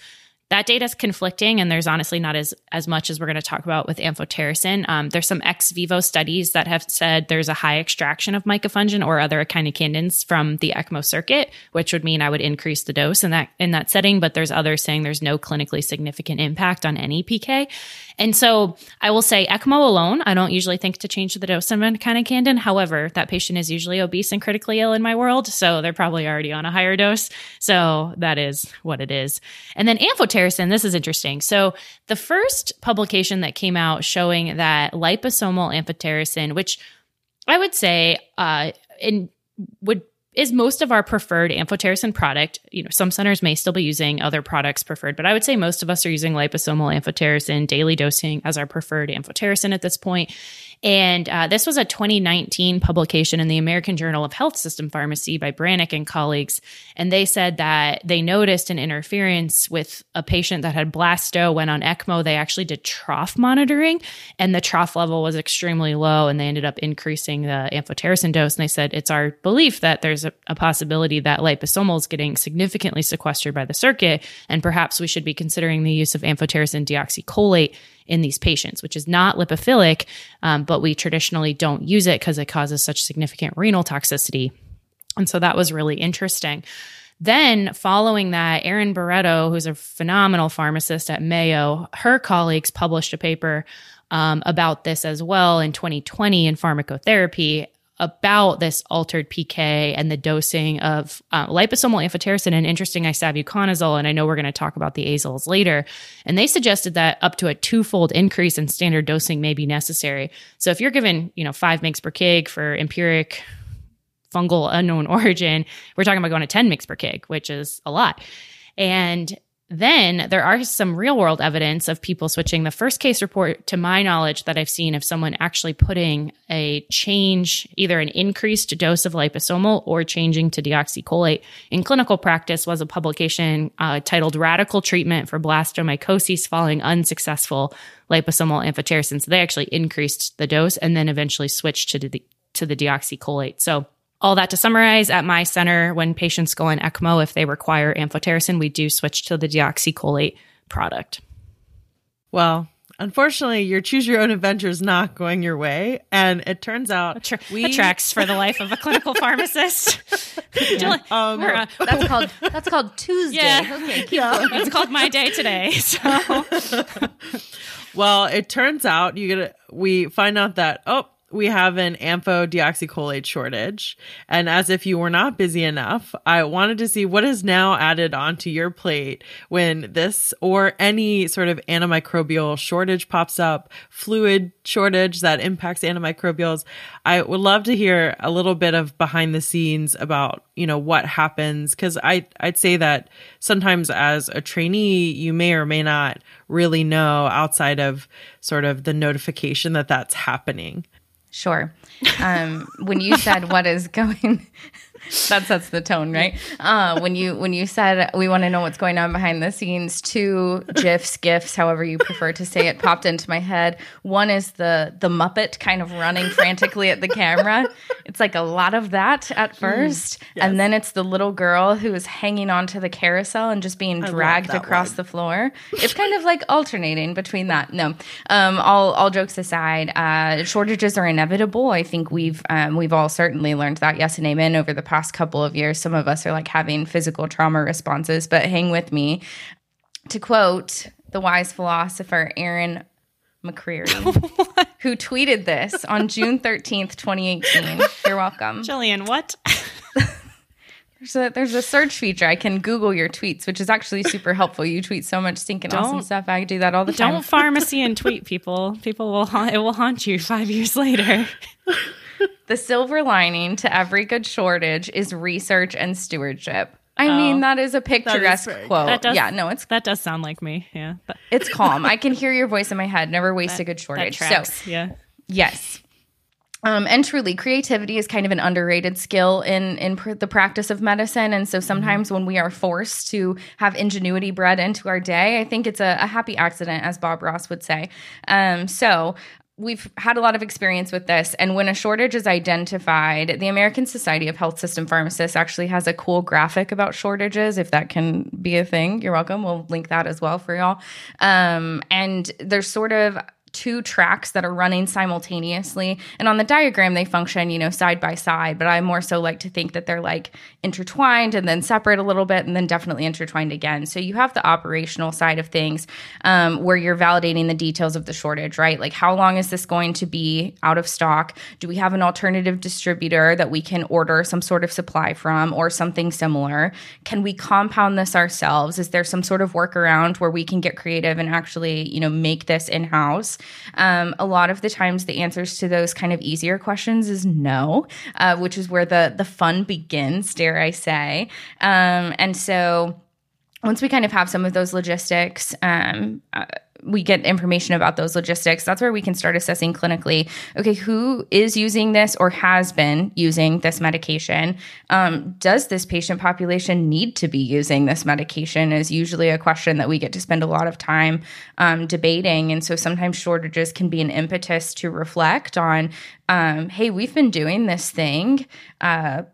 That data is conflicting and there's honestly not as as much as we're going to talk about with amphotericin. Um, there's some ex vivo studies that have said there's a high extraction of micafungin or other echinocandins from the ecmo circuit which would mean i would increase the dose in that in that setting but there's others saying there's no clinically significant impact on any pk and so i will say ecmo alone i don't usually think to change the dose of an echinocandin however that patient is usually obese and critically ill in my world so they're probably already on a higher dose. So that is what it is. And then amphotericin, this is interesting. So, the first publication that came out showing that liposomal amphotericin, which I would say uh, in, would is most of our preferred amphotericin product. You know, some centers may still be using other products preferred, but I would say most of us are using liposomal amphotericin daily dosing as our preferred amphotericin at this point. And uh, this was a 2019 publication in the American Journal of Health System Pharmacy by Brannick and colleagues. And they said that they noticed an interference with a patient that had blasto went on ECMO. They actually did trough monitoring, and the trough level was extremely low. And they ended up increasing the amphotericin dose. And they said it's our belief that there's a, a possibility that liposomal is getting significantly sequestered by the circuit. And perhaps we should be considering the use of amphotericin deoxycholate in these patients, which is not lipophilic, um, but we traditionally don't use it because it causes such significant renal toxicity. And so that was really interesting. Then, following that, Erin Barreto, who's a phenomenal pharmacist at Mayo, her colleagues published a paper um, about this as well in 2020 in pharmacotherapy about this altered PK and the dosing of uh, liposomal amphotericin and interesting isavuconazole. And I know we're going to talk about the azoles later. And they suggested that up to a twofold increase in standard dosing may be necessary. So if you're given, you know, five mg per kg for empiric fungal unknown origin, we're talking about going to 10 mg per kg, which is a lot. And then there are some real world evidence of people switching. The first case report, to my knowledge, that I've seen of someone actually putting a change, either an increased dose of liposomal or changing to deoxycholate in clinical practice, was a publication uh, titled Radical Treatment for Blastomycosis Following Unsuccessful Liposomal Amphotericin. So they actually increased the dose and then eventually switched to the, to the deoxycholate. So all that to summarize, at my center, when patients go on ECMO, if they require amphotericin, we do switch to the deoxycholate product. Well, unfortunately, your choose your own adventure is not going your way, and it turns out Tra- we tracks for the life of a clinical pharmacist. yeah. um, uh, that's called that's called Tuesday. Yeah. Okay, yeah. It's called my day today. So. well, it turns out you get we find out that oh we have an ampho deoxycholate shortage. And as if you were not busy enough, I wanted to see what is now added onto your plate when this or any sort of antimicrobial shortage pops up, fluid shortage that impacts antimicrobials. I would love to hear a little bit of behind the scenes about, you know, what happens. Cause I, I'd say that sometimes as a trainee, you may or may not really know outside of sort of the notification that that's happening. Sure. Um, when you said what is going, that sets the tone, right? Uh, when you when you said we want to know what's going on behind the scenes, two gifs, gifs, however you prefer to say it, popped into my head. One is the the Muppet kind of running frantically at the camera. It's like a lot of that at mm, first, mm, yes. and then it's the little girl who is hanging onto the carousel and just being dragged across one. the floor. It's kind of like alternating between that. No, um, all all jokes aside, uh, shortages are inevitable. I think we've um, we've all certainly learned that. Yes and amen over the past couple of years. Some of us are like having physical trauma responses, but hang with me. To quote the wise philosopher Erin McCreary, who tweeted this on June 13th, 2018. You're welcome. Jillian, what? There's a, there's a search feature. I can Google your tweets, which is actually super helpful. You tweet so much stinking don't, awesome stuff. I do that all the time. Don't pharmacy and tweet people. People will it will haunt you five years later. The silver lining to every good shortage is research and stewardship. I oh, mean, that is a picturesque is quote. Does, yeah, no, it's that does sound like me. Yeah, but. it's calm. I can hear your voice in my head. Never waste that, a good shortage. so, yeah, yes. Um, and truly, creativity is kind of an underrated skill in in pr- the practice of medicine. And so sometimes mm-hmm. when we are forced to have ingenuity bred into our day, I think it's a, a happy accident, as Bob Ross would say. Um, so we've had a lot of experience with this. And when a shortage is identified, the American Society of Health System Pharmacists actually has a cool graphic about shortages. If that can be a thing, you're welcome. We'll link that as well for y'all. Um, and there's sort of two tracks that are running simultaneously. And on the diagram, they function, you know, side by side. But I more so like to think that they're like intertwined and then separate a little bit and then definitely intertwined again. So you have the operational side of things um, where you're validating the details of the shortage, right? Like, how long is this going to be out of stock? Do we have an alternative distributor that we can order some sort of supply from or something similar? Can we compound this ourselves? Is there some sort of workaround where we can get creative and actually, you know, make this in house? Um, a lot of the times, the answers to those kind of easier questions is no, uh, which is where the the fun begins, dare I say. Um, and so once we kind of have some of those logistics, um, uh, we get information about those logistics. That's where we can start assessing clinically. Okay, who is using this or has been using this medication? Um, does this patient population need to be using this medication? Is usually a question that we get to spend a lot of time um, debating. And so sometimes shortages can be an impetus to reflect on um, hey, we've been doing this thing. Uh,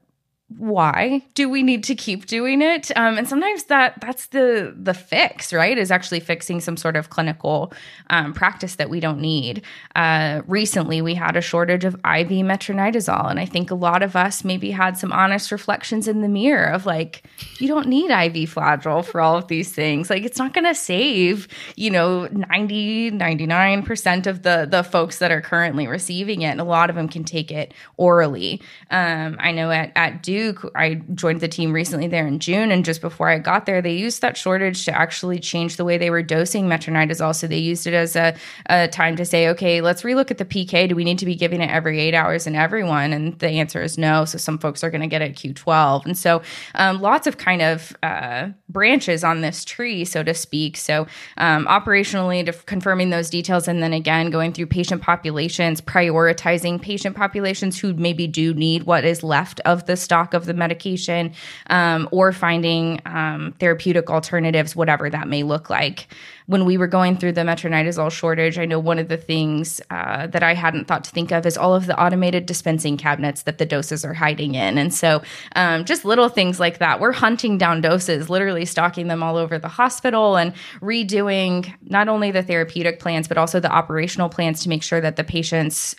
why do we need to keep doing it? Um, and sometimes that that's the the fix right is actually fixing some sort of clinical um, practice that we don't need. Uh, recently we had a shortage of iv metronidazole and i think a lot of us maybe had some honest reflections in the mirror of like you don't need iv flagyl for all of these things. Like it's not going to save you know 90 99% of the the folks that are currently receiving it and a lot of them can take it orally. Um, i know at, at duke Duke, I joined the team recently there in June, and just before I got there, they used that shortage to actually change the way they were dosing metronidazole. So they used it as a, a time to say, okay, let's relook at the PK. Do we need to be giving it every eight hours in everyone? And the answer is no. So some folks are going to get it Q12, and so um, lots of kind of uh, branches on this tree, so to speak. So um, operationally, confirming those details, and then again going through patient populations, prioritizing patient populations who maybe do need what is left of the stock of the medication um, or finding um, therapeutic alternatives, whatever that may look like. When we were going through the metronidazole shortage, I know one of the things uh, that I hadn't thought to think of is all of the automated dispensing cabinets that the doses are hiding in. And so, um, just little things like that. We're hunting down doses, literally stocking them all over the hospital and redoing not only the therapeutic plans, but also the operational plans to make sure that the patients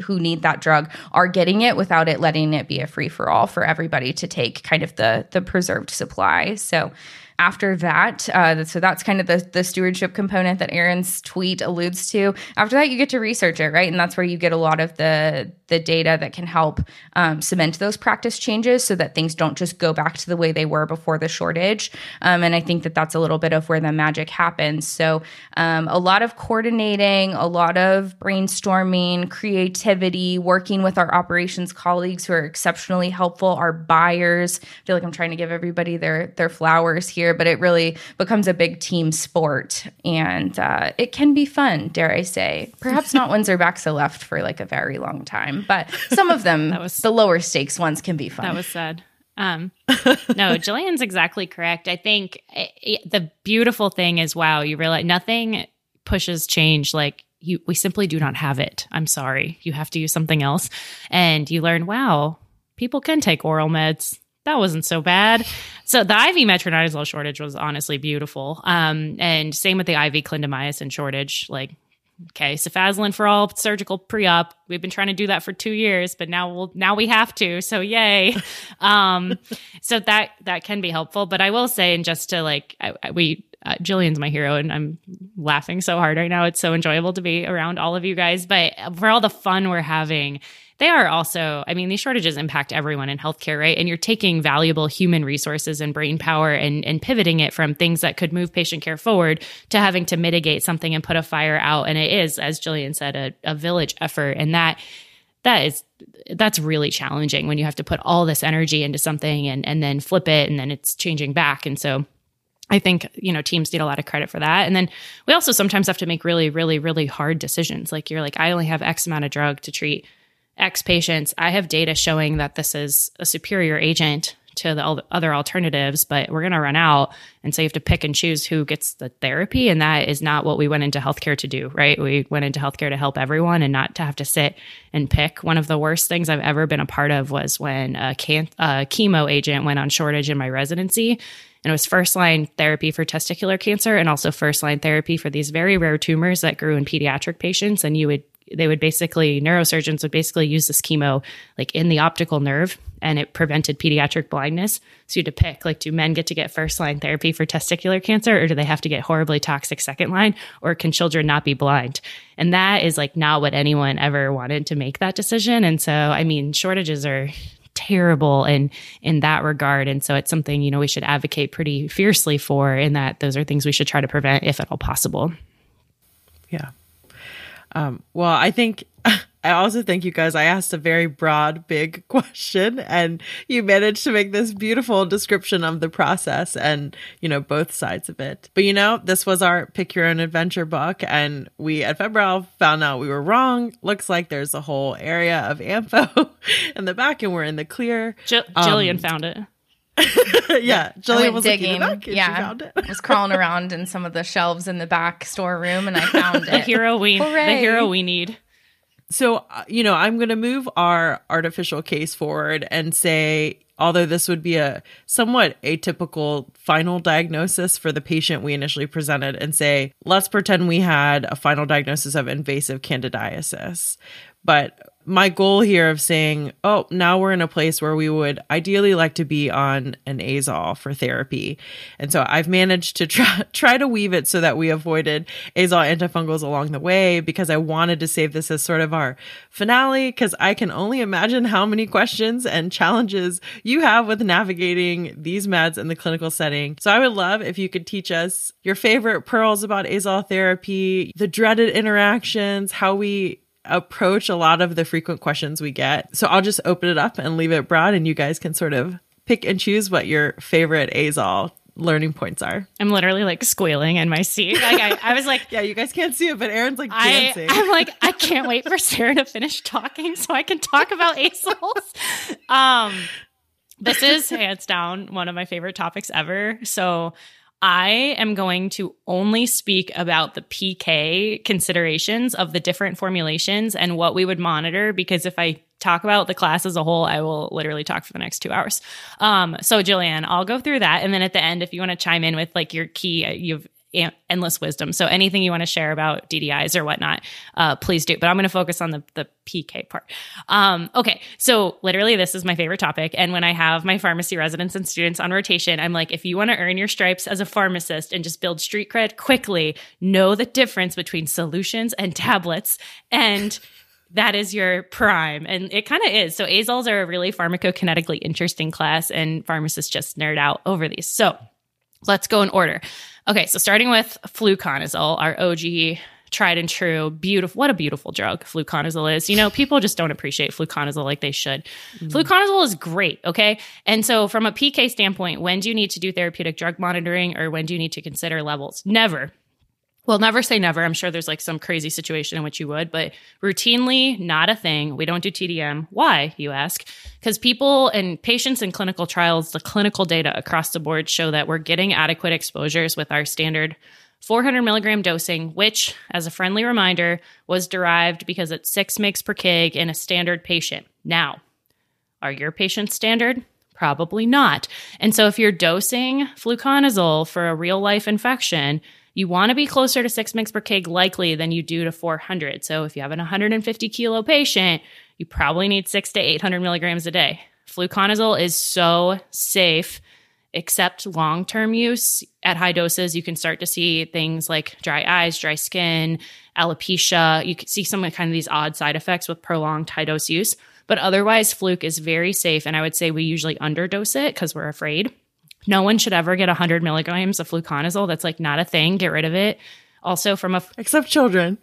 who need that drug are getting it without it letting it be a free for all for everybody to take kind of the the preserved supply. So after that, uh, so that's kind of the, the stewardship component that Erin's tweet alludes to. After that, you get to research it, right? And that's where you get a lot of the the data that can help um, cement those practice changes so that things don't just go back to the way they were before the shortage. Um, and I think that that's a little bit of where the magic happens. So um, a lot of coordinating, a lot of brainstorming, creativity, working with our operations colleagues who are exceptionally helpful, our buyers. I feel like I'm trying to give everybody their their flowers here but it really becomes a big team sport. And uh, it can be fun, dare I say. Perhaps not when Zerbaxa left for like a very long time, but some of them, was, the lower stakes ones, can be fun. That was sad. Um, no, Jillian's exactly correct. I think it, it, the beautiful thing is, wow, you realize nothing pushes change like you. We simply do not have it. I'm sorry. You have to use something else, and you learn, wow, people can take oral meds that wasn't so bad. So the IV metronidazole shortage was honestly beautiful. Um, and same with the IV clindamycin shortage. Like, okay, cefazolin for all surgical pre-op. We've been trying to do that for two years, but now we'll now we have to. So yay. um, so that that can be helpful. But I will say, and just to like, I, I, we uh, Jillian's my hero, and I'm laughing so hard right now. It's so enjoyable to be around all of you guys. But for all the fun we're having they are also, I mean, these shortages impact everyone in healthcare, right? And you're taking valuable human resources and brain power and, and pivoting it from things that could move patient care forward to having to mitigate something and put a fire out. And it is, as Jillian said, a, a village effort. And that that is that's really challenging when you have to put all this energy into something and and then flip it and then it's changing back. And so I think, you know, teams need a lot of credit for that. And then we also sometimes have to make really, really, really hard decisions. Like you're like, I only have X amount of drug to treat X patients, I have data showing that this is a superior agent to the other alternatives, but we're going to run out. And so you have to pick and choose who gets the therapy. And that is not what we went into healthcare to do, right? We went into healthcare to help everyone and not to have to sit and pick. One of the worst things I've ever been a part of was when a, can- a chemo agent went on shortage in my residency. And it was first line therapy for testicular cancer and also first line therapy for these very rare tumors that grew in pediatric patients. And you would they would basically neurosurgeons would basically use this chemo like in the optical nerve and it prevented pediatric blindness. So you had to pick like do men get to get first line therapy for testicular cancer or do they have to get horribly toxic second line or can children not be blind? And that is like not what anyone ever wanted to make that decision. And so i mean shortages are terrible in in that regard. And so it's something you know we should advocate pretty fiercely for in that those are things we should try to prevent if at all possible. Yeah Um, well, I think I also think you guys. I asked a very broad, big question, and you managed to make this beautiful description of the process and you know both sides of it. But you know, this was our pick your own adventure book, and we at Febrile found out we were wrong. Looks like there's a whole area of ampho in the back, and we're in the clear. J- Jillian um, found it. yeah, Jillian was digging. yeah, I was crawling around in some of the shelves in the back storeroom, and I found it. the hero we, Hooray. the hero we need. So, uh, you know, I'm going to move our artificial case forward and say, although this would be a somewhat atypical final diagnosis for the patient we initially presented, and say, let's pretend we had a final diagnosis of invasive candidiasis. But my goal here of saying, oh, now we're in a place where we would ideally like to be on an azole for therapy. And so I've managed to try, try to weave it so that we avoided azole antifungals along the way because I wanted to save this as sort of our finale because I can only imagine how many questions and challenges you have with navigating these meds in the clinical setting. So I would love if you could teach us your favorite pearls about azole therapy, the dreaded interactions, how we approach a lot of the frequent questions we get. So I'll just open it up and leave it broad, and you guys can sort of pick and choose what your favorite azole learning points are. I'm literally like squealing in my seat. Like I, I was like, yeah, you guys can't see it, but Erin's like dancing. I, am like, I can't wait for Sarah to finish talking so I can talk about azoles. Um, this is hands down one of my favorite topics ever. So I am going to only speak about the PK considerations of the different formulations and what we would monitor because if I talk about the class as a whole, I will literally talk for the next two hours. Um, so Jillian, I'll go through that. And then at the end, if you want to chime in with like your key, uh, endless wisdom. So anything you want to share about DDIs or whatnot, uh, please do. But I'm going to focus on the, the PK part. Um, okay. So literally this is my favorite topic. And when I have my pharmacy residents and students on rotation, I'm like, if you want to earn your stripes as a pharmacist and just build street cred quickly, know the difference between solutions and tablets and that is your prime. And it kind of is. So azoles are a really pharmacokinetically interesting class and pharmacists just nerd out over these. So let's go in order. Okay, so starting with fluconazole, our OG tried and true, beautiful. What a beautiful drug fluconazole is. You know, people just don't appreciate fluconazole like they should. Mm. Fluconazole is great. Okay. And so, from a PK standpoint, when do you need to do therapeutic drug monitoring or when do you need to consider levels? Never well, never say never. I'm sure there's like some crazy situation in which you would, but routinely not a thing. We don't do TDM. Why, you ask? Because people and patients in clinical trials, the clinical data across the board show that we're getting adequate exposures with our standard 400 milligram dosing, which, as a friendly reminder, was derived because it's six mg per kg in a standard patient. Now, are your patients standard? Probably not. And so, if you're dosing fluconazole for a real life infection, you want to be closer to six mg per kg likely than you do to 400. So if you have an 150 kilo patient, you probably need six to 800 milligrams a day. Fluconazole is so safe, except long term use at high doses. You can start to see things like dry eyes, dry skin, alopecia. You can see some kind of these odd side effects with prolonged high dose use. But otherwise, Fluke is very safe. And I would say we usually underdose it because we're afraid. No one should ever get 100 milligrams of fluconazole. That's like not a thing. Get rid of it. Also, from a. F- Except children.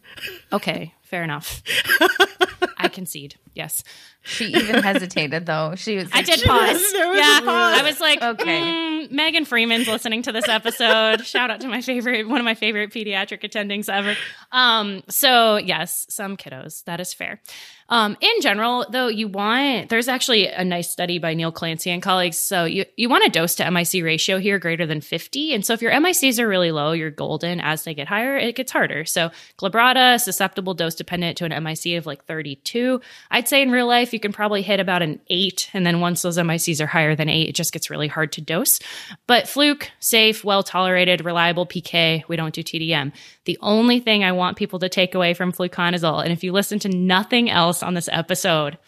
Okay, fair enough. I concede. Yes. She even hesitated though. She was. Like, I did pause. yeah, pause. I was like, okay. Mm, Megan Freeman's listening to this episode. Shout out to my favorite, one of my favorite pediatric attendings ever. Um, so yes, some kiddos. That is fair. Um, in general, though, you want there's actually a nice study by Neil Clancy and colleagues. So you you want a dose to MIC ratio here greater than 50. And so if your MICs are really low, you're golden. As they get higher, it gets harder. So glabrata, susceptible dose dependent to an MIC of like 32. I'd say in real life you can probably hit about an eight, and then once those MICs are higher than eight, it just gets really hard to dose. But Fluke, safe, well tolerated, reliable PK. We don't do TDM. The only thing I want people to take away from fluconazole, and if you listen to nothing else on this episode,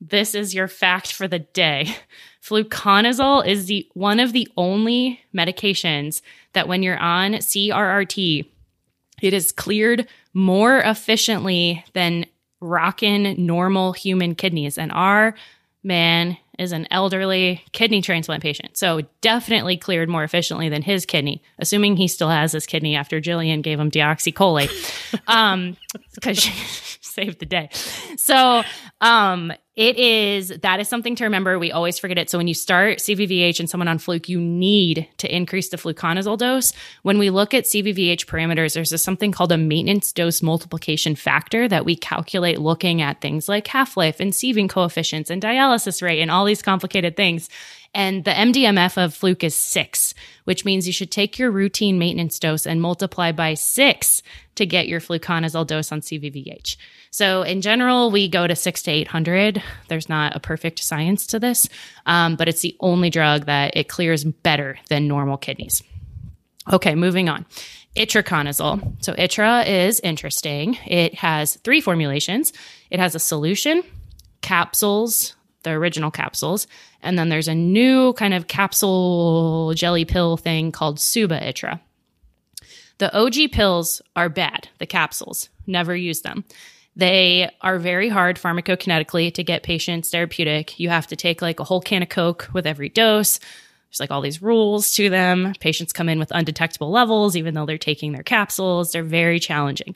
this is your fact for the day. Fluconazole is the one of the only medications that when you're on CRRT, it is cleared more efficiently than rockin' normal human kidneys. And our man is an elderly kidney transplant patient. So definitely cleared more efficiently than his kidney, assuming he still has his kidney after Jillian gave him deoxycholate. um, because she saved the day. So, um, it is that is something to remember. We always forget it. So when you start CVVH and someone on fluke, you need to increase the fluconazole dose. When we look at CVVH parameters, there's something called a maintenance dose multiplication factor that we calculate looking at things like half life and sieving coefficients and dialysis rate and all these complicated things. And the MDMF of fluke is six, which means you should take your routine maintenance dose and multiply by six to get your fluconazole dose on CVVH. So in general, we go to six to 800. There's not a perfect science to this, um, but it's the only drug that it clears better than normal kidneys. Okay, moving on. Itraconazole. So Itra is interesting. It has three formulations. It has a solution, capsules, the original capsules, and then there's a new kind of capsule jelly pill thing called Suba Itra. The OG pills are bad, the capsules. Never use them. They are very hard pharmacokinetically to get patients therapeutic. You have to take like a whole can of Coke with every dose. There's like all these rules to them. Patients come in with undetectable levels, even though they're taking their capsules. They're very challenging.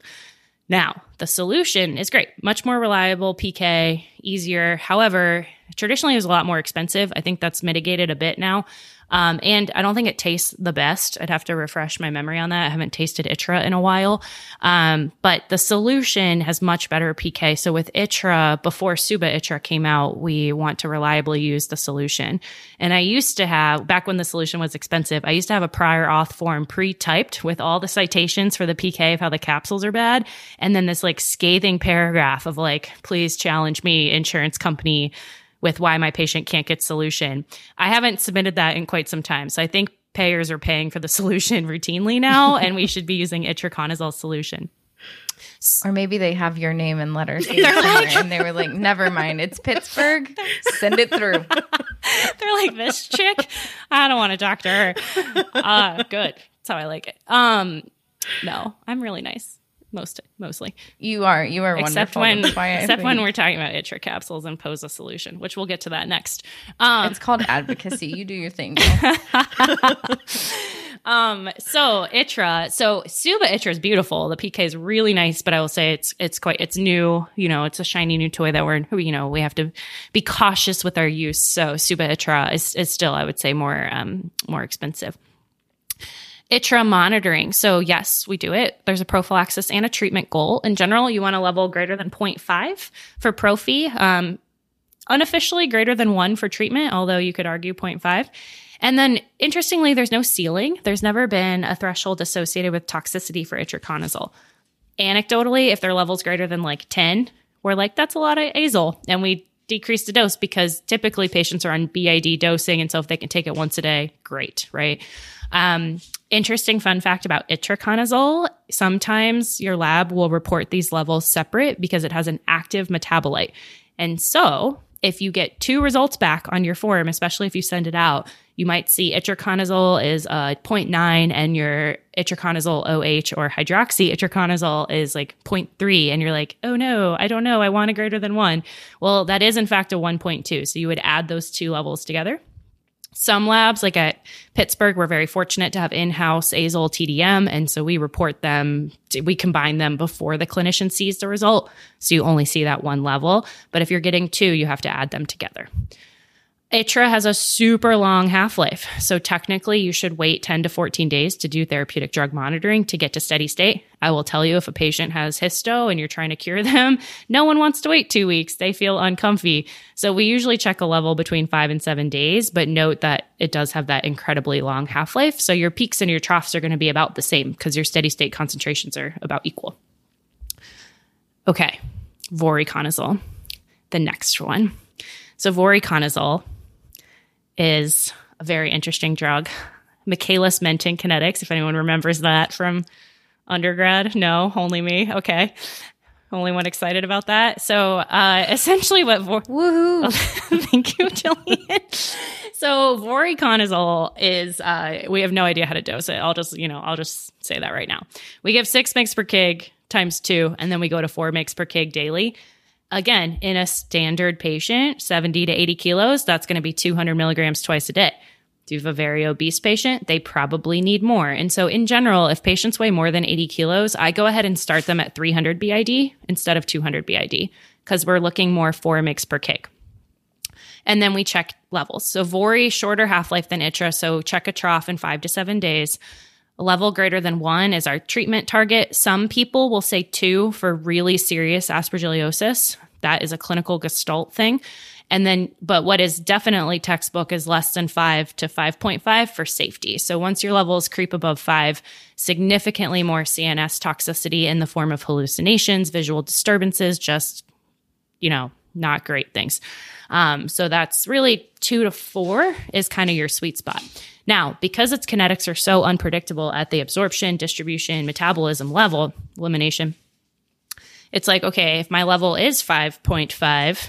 Now, the solution is great, much more reliable, PK, easier. However, traditionally it was a lot more expensive. I think that's mitigated a bit now. Um, and I don't think it tastes the best. I'd have to refresh my memory on that. I haven't tasted Itra in a while. Um, but the solution has much better PK. So with Itra, before Suba Itra came out, we want to reliably use the solution. And I used to have, back when the solution was expensive, I used to have a prior auth form pre-typed with all the citations for the PK of how the capsules are bad. And then this like scathing paragraph of like, please challenge me, insurance company with why my patient can't get solution. I haven't submitted that in quite some time. So I think payers are paying for the solution routinely now, and we should be using itraconazole solution. Or maybe they have your name and letters and they were like, never mind, it's Pittsburgh. Send it through. They're like, this chick, I don't want to talk to her. Uh, good. That's how I like it. Um, no, I'm really nice most mostly. You are you are except wonderful. when except when we're talking about itra capsules and posa solution, which we'll get to that next. Um, it's called advocacy. you do your thing. um. So itra. So Suba itra is beautiful. The PK is really nice, but I will say it's it's quite it's new. You know, it's a shiny new toy that we're you know we have to be cautious with our use. So Suba itra is is still I would say more um more expensive. ITRA monitoring. So, yes, we do it. There's a prophylaxis and a treatment goal. In general, you want a level greater than 0.5 for prophy, um, unofficially greater than one for treatment, although you could argue 0.5. And then, interestingly, there's no ceiling. There's never been a threshold associated with toxicity for itraconazole. Anecdotally, if their level's greater than like 10, we're like, that's a lot of azole. And we decrease the dose because typically patients are on BID dosing. And so if they can take it once a day, great, right? Um, interesting fun fact about itraconazole sometimes your lab will report these levels separate because it has an active metabolite. And so, if you get two results back on your form, especially if you send it out, you might see itraconazole is uh, 0.9 and your itraconazole OH or hydroxy itraconazole is like 0.3. And you're like, oh no, I don't know. I want a greater than one. Well, that is in fact a 1.2. So you would add those two levels together. Some labs, like at Pittsburgh, we're very fortunate to have in-house azole TDM, and so we report them. We combine them before the clinician sees the result, so you only see that one level. But if you're getting two, you have to add them together. Itra has a super long half life. So technically, you should wait 10 to 14 days to do therapeutic drug monitoring to get to steady state. I will tell you if a patient has histo and you're trying to cure them, no one wants to wait two weeks. They feel uncomfy. So we usually check a level between five and seven days, but note that it does have that incredibly long half life. So your peaks and your troughs are going to be about the same because your steady state concentrations are about equal. Okay, voriconazole, the next one. So voriconazole is a very interesting drug. Michaelis Menten kinetics, if anyone remembers that from undergrad. No, only me. Okay. Only one excited about that. So uh, essentially what vor- Woohoo. Thank you, Jillian. so voriconazole is uh, we have no idea how to dose it. I'll just, you know, I'll just say that right now. We give six mgs per kg times two, and then we go to four mgs per kg daily Again, in a standard patient, 70 to 80 kilos, that's going to be 200 milligrams twice a day. If you have a very obese patient? They probably need more. And so, in general, if patients weigh more than 80 kilos, I go ahead and start them at 300 BID instead of 200 BID because we're looking more for mg per kg. And then we check levels. So, Vori, shorter half life than ITRA. So, check a trough in five to seven days. A level greater than one is our treatment target. Some people will say two for really serious aspergillosis. That is a clinical gestalt thing. And then, but what is definitely textbook is less than five to 5.5 for safety. So once your levels creep above five, significantly more CNS toxicity in the form of hallucinations, visual disturbances, just, you know, not great things. Um, so that's really two to four is kind of your sweet spot. Now, because its kinetics are so unpredictable at the absorption, distribution, metabolism level, elimination, it's like, okay, if my level is 5.5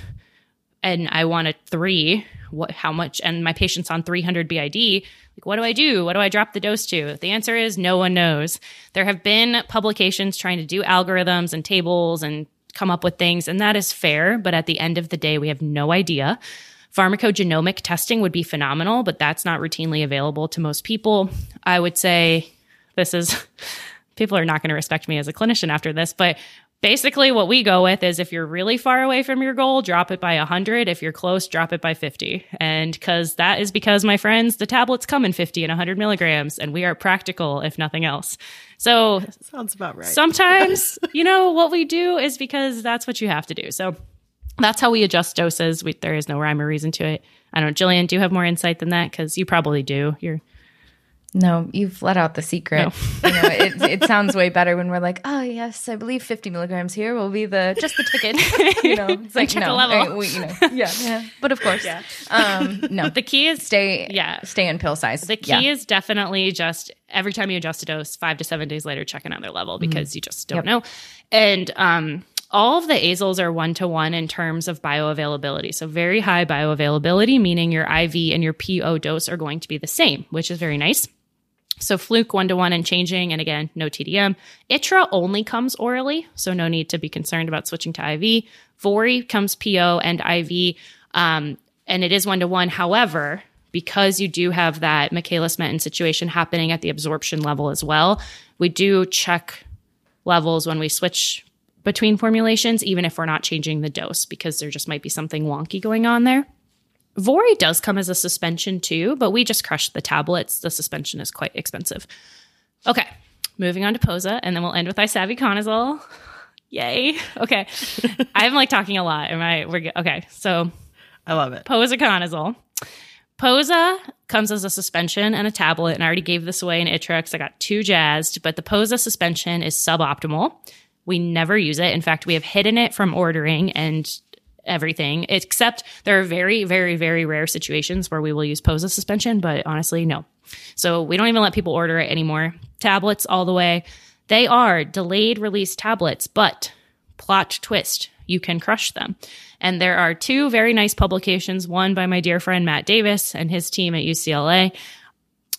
and I want a three, what, how much, and my patient's on 300 BID, like, what do I do? What do I drop the dose to? The answer is no one knows. There have been publications trying to do algorithms and tables and come up with things, and that is fair. But at the end of the day, we have no idea. Pharmacogenomic testing would be phenomenal, but that's not routinely available to most people. I would say this is people are not going to respect me as a clinician after this, but basically what we go with is if you're really far away from your goal, drop it by 100. If you're close, drop it by 50. And because that is because, my friends, the tablets come in 50 and 100 milligrams, and we are practical, if nothing else. So sounds about right. Sometimes, you know, what we do is because that's what you have to do. So that's how we adjust doses. We, there is no rhyme or reason to it. I don't know, Jillian, do you have more insight than that? Because you probably do. You're no, you've let out the secret. No. you know, it, it sounds way better when we're like, oh yes, I believe 50 milligrams here will be the just the ticket. you know, it's like check no, level. I, we, you know, yeah, yeah, but of course, yeah. Um, no, the key is stay, yeah, stay in pill size. The key yeah. is definitely just every time you adjust a dose, five to seven days later, check another level mm-hmm. because mm-hmm. you just don't yep. know. And um, all of the azoles are one to one in terms of bioavailability. So, very high bioavailability, meaning your IV and your PO dose are going to be the same, which is very nice. So fluke one to one and changing, and again, no TDM. ITRA only comes orally, so no need to be concerned about switching to IV. Vori comes PO and IV, um, and it is one to one. However, because you do have that Michaelis Menten situation happening at the absorption level as well, we do check levels when we switch between formulations, even if we're not changing the dose, because there just might be something wonky going on there. Vori does come as a suspension too, but we just crushed the tablets. The suspension is quite expensive. Okay, moving on to Posa, and then we'll end with isavuconazole. Yay. Okay. I'm like talking a lot. Am I? We're okay. So I love it. Posaconazole. Posa comes as a suspension and a tablet, and I already gave this away in Itrex. I got too jazzed, but the Posa suspension is suboptimal. We never use it. In fact, we have hidden it from ordering and everything, except there are very, very, very rare situations where we will use POSA suspension, but honestly, no. So we don't even let people order it anymore. Tablets all the way. They are delayed release tablets, but plot twist, you can crush them. And there are two very nice publications, one by my dear friend Matt Davis and his team at UCLA.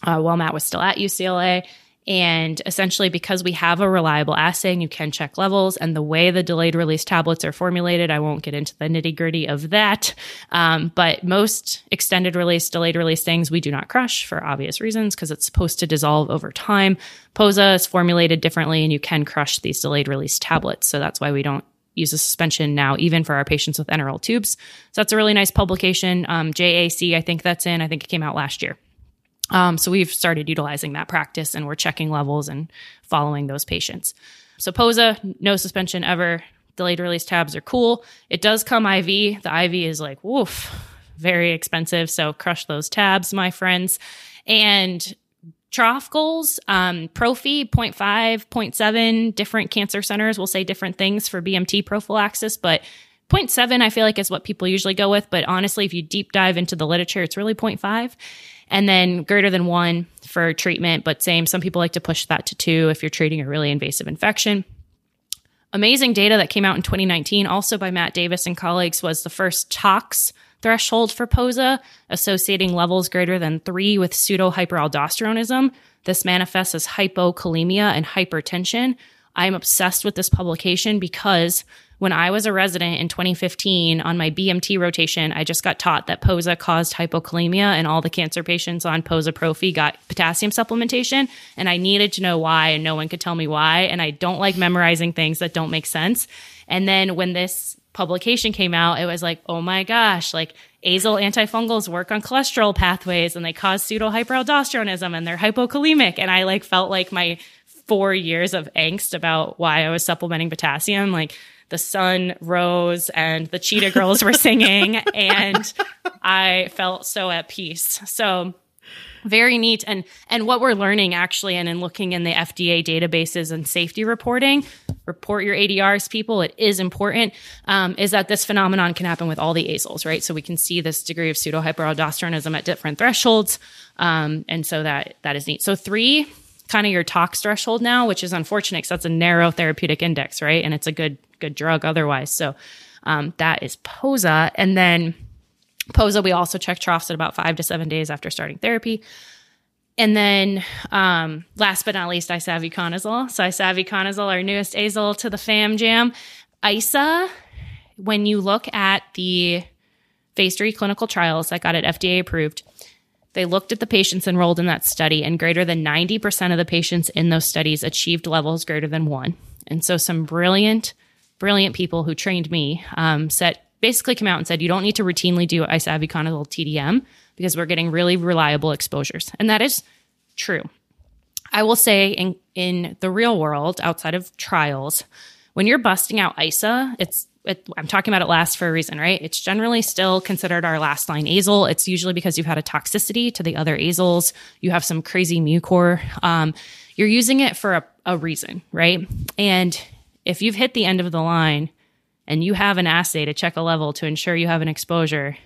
Uh, while Matt was still at UCLA, and essentially, because we have a reliable assay and you can check levels, and the way the delayed release tablets are formulated, I won't get into the nitty gritty of that. Um, but most extended release, delayed release things we do not crush for obvious reasons because it's supposed to dissolve over time. POSA is formulated differently, and you can crush these delayed release tablets. So that's why we don't use a suspension now, even for our patients with enteral tubes. So that's a really nice publication. Um, JAC, I think that's in. I think it came out last year. Um, so we've started utilizing that practice and we're checking levels and following those patients. So POSA, no suspension ever. Delayed release tabs are cool. It does come IV. The IV is like, woof, very expensive. So crush those tabs, my friends. And trough goals, um, Prophy 0.5, 0.7, different cancer centers will say different things for BMT prophylaxis, but 0.7 I feel like is what people usually go with. But honestly, if you deep dive into the literature, it's really 0.5 and then greater than one for treatment, but same. Some people like to push that to two if you're treating a really invasive infection. Amazing data that came out in 2019, also by Matt Davis and colleagues, was the first tox threshold for POSA, associating levels greater than three with pseudo hyperaldosteronism. This manifests as hypokalemia and hypertension. I'm obsessed with this publication because when I was a resident in 2015 on my BMT rotation, I just got taught that POSA caused hypokalemia and all the cancer patients on POSA prophy got potassium supplementation. And I needed to know why, and no one could tell me why. And I don't like memorizing things that don't make sense. And then when this publication came out, it was like, oh my gosh, like azole antifungals work on cholesterol pathways and they cause pseudo hyperaldosteronism and they're hypokalemic. And I like felt like my four years of angst about why I was supplementing potassium, like the sun rose and the cheetah girls were singing and I felt so at peace. So very neat. And and what we're learning actually and in looking in the FDA databases and safety reporting report your ADRs people it is important um, is that this phenomenon can happen with all the azoles right? So we can see this degree of pseudo hyperaldosteronism at different thresholds um, and so that that is neat. So three kind of your tox threshold now which is unfortunate because that's a narrow therapeutic index right and it's a good good drug otherwise so um, that is posa and then POSA, we also check troughs at about five to seven days after starting therapy. And then, um, last but not least, isavuconazole. So isavuconazole, our newest azole to the fam jam. ISA, when you look at the phase three clinical trials that got it FDA approved, they looked at the patients enrolled in that study, and greater than 90% of the patients in those studies achieved levels greater than one. And so, some brilliant, brilliant people who trained me um, basically came out and said you don't need to routinely do isavuconazole TDM because we're getting really reliable exposures. And that is true. I will say in in the real world outside of trials, when you're busting out ISA, it's it, I'm talking about it last for a reason, right? It's generally still considered our last line azole. It's usually because you've had a toxicity to the other azoles. You have some crazy mucor. Um, you're using it for a, a reason, right? And if you've hit the end of the line, and you have an assay to check a level to ensure you have an exposure,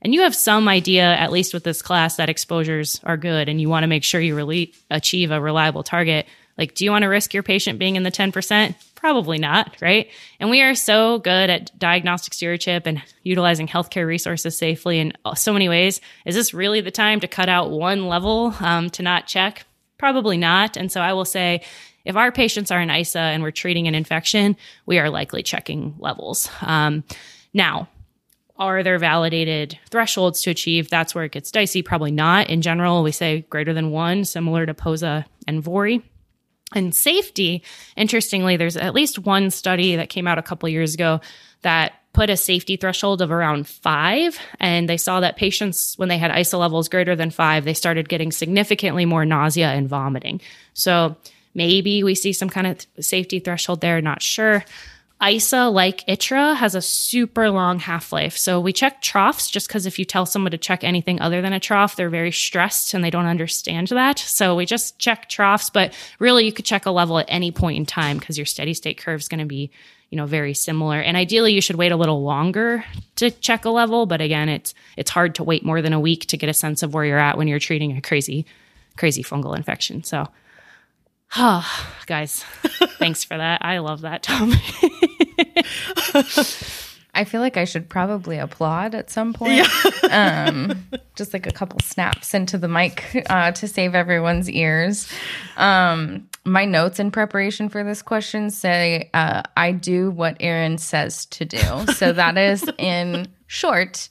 and you have some idea, at least with this class, that exposures are good and you want to make sure you really achieve a reliable target, like, do you want to risk your patient being in the 10%? Probably not, right? And we are so good at diagnostic stewardship and utilizing healthcare resources safely in so many ways. Is this really the time to cut out one level um, to not check? Probably not. And so I will say, if our patients are in ISA and we're treating an infection, we are likely checking levels. Um, now, are there validated thresholds to achieve? That's where it gets dicey. Probably not. In general, we say greater than one, similar to POSA and VORI. And safety, interestingly, there's at least one study that came out a couple years ago that put a safety threshold of around five. And they saw that patients, when they had ISA levels greater than five, they started getting significantly more nausea and vomiting. So Maybe we see some kind of safety threshold there, not sure. ISA, like ITRA, has a super long half life. So we check troughs just because if you tell someone to check anything other than a trough, they're very stressed and they don't understand that. So we just check troughs, but really you could check a level at any point in time because your steady state curve is going to be, you know, very similar. And ideally you should wait a little longer to check a level. But again, it's, it's hard to wait more than a week to get a sense of where you're at when you're treating a crazy, crazy fungal infection. So Oh, guys, thanks for that. I love that, Tom. I feel like I should probably applaud at some point. Yeah. um, just like a couple snaps into the mic uh, to save everyone's ears. Um, my notes in preparation for this question say uh, I do what Erin says to do. So that is in short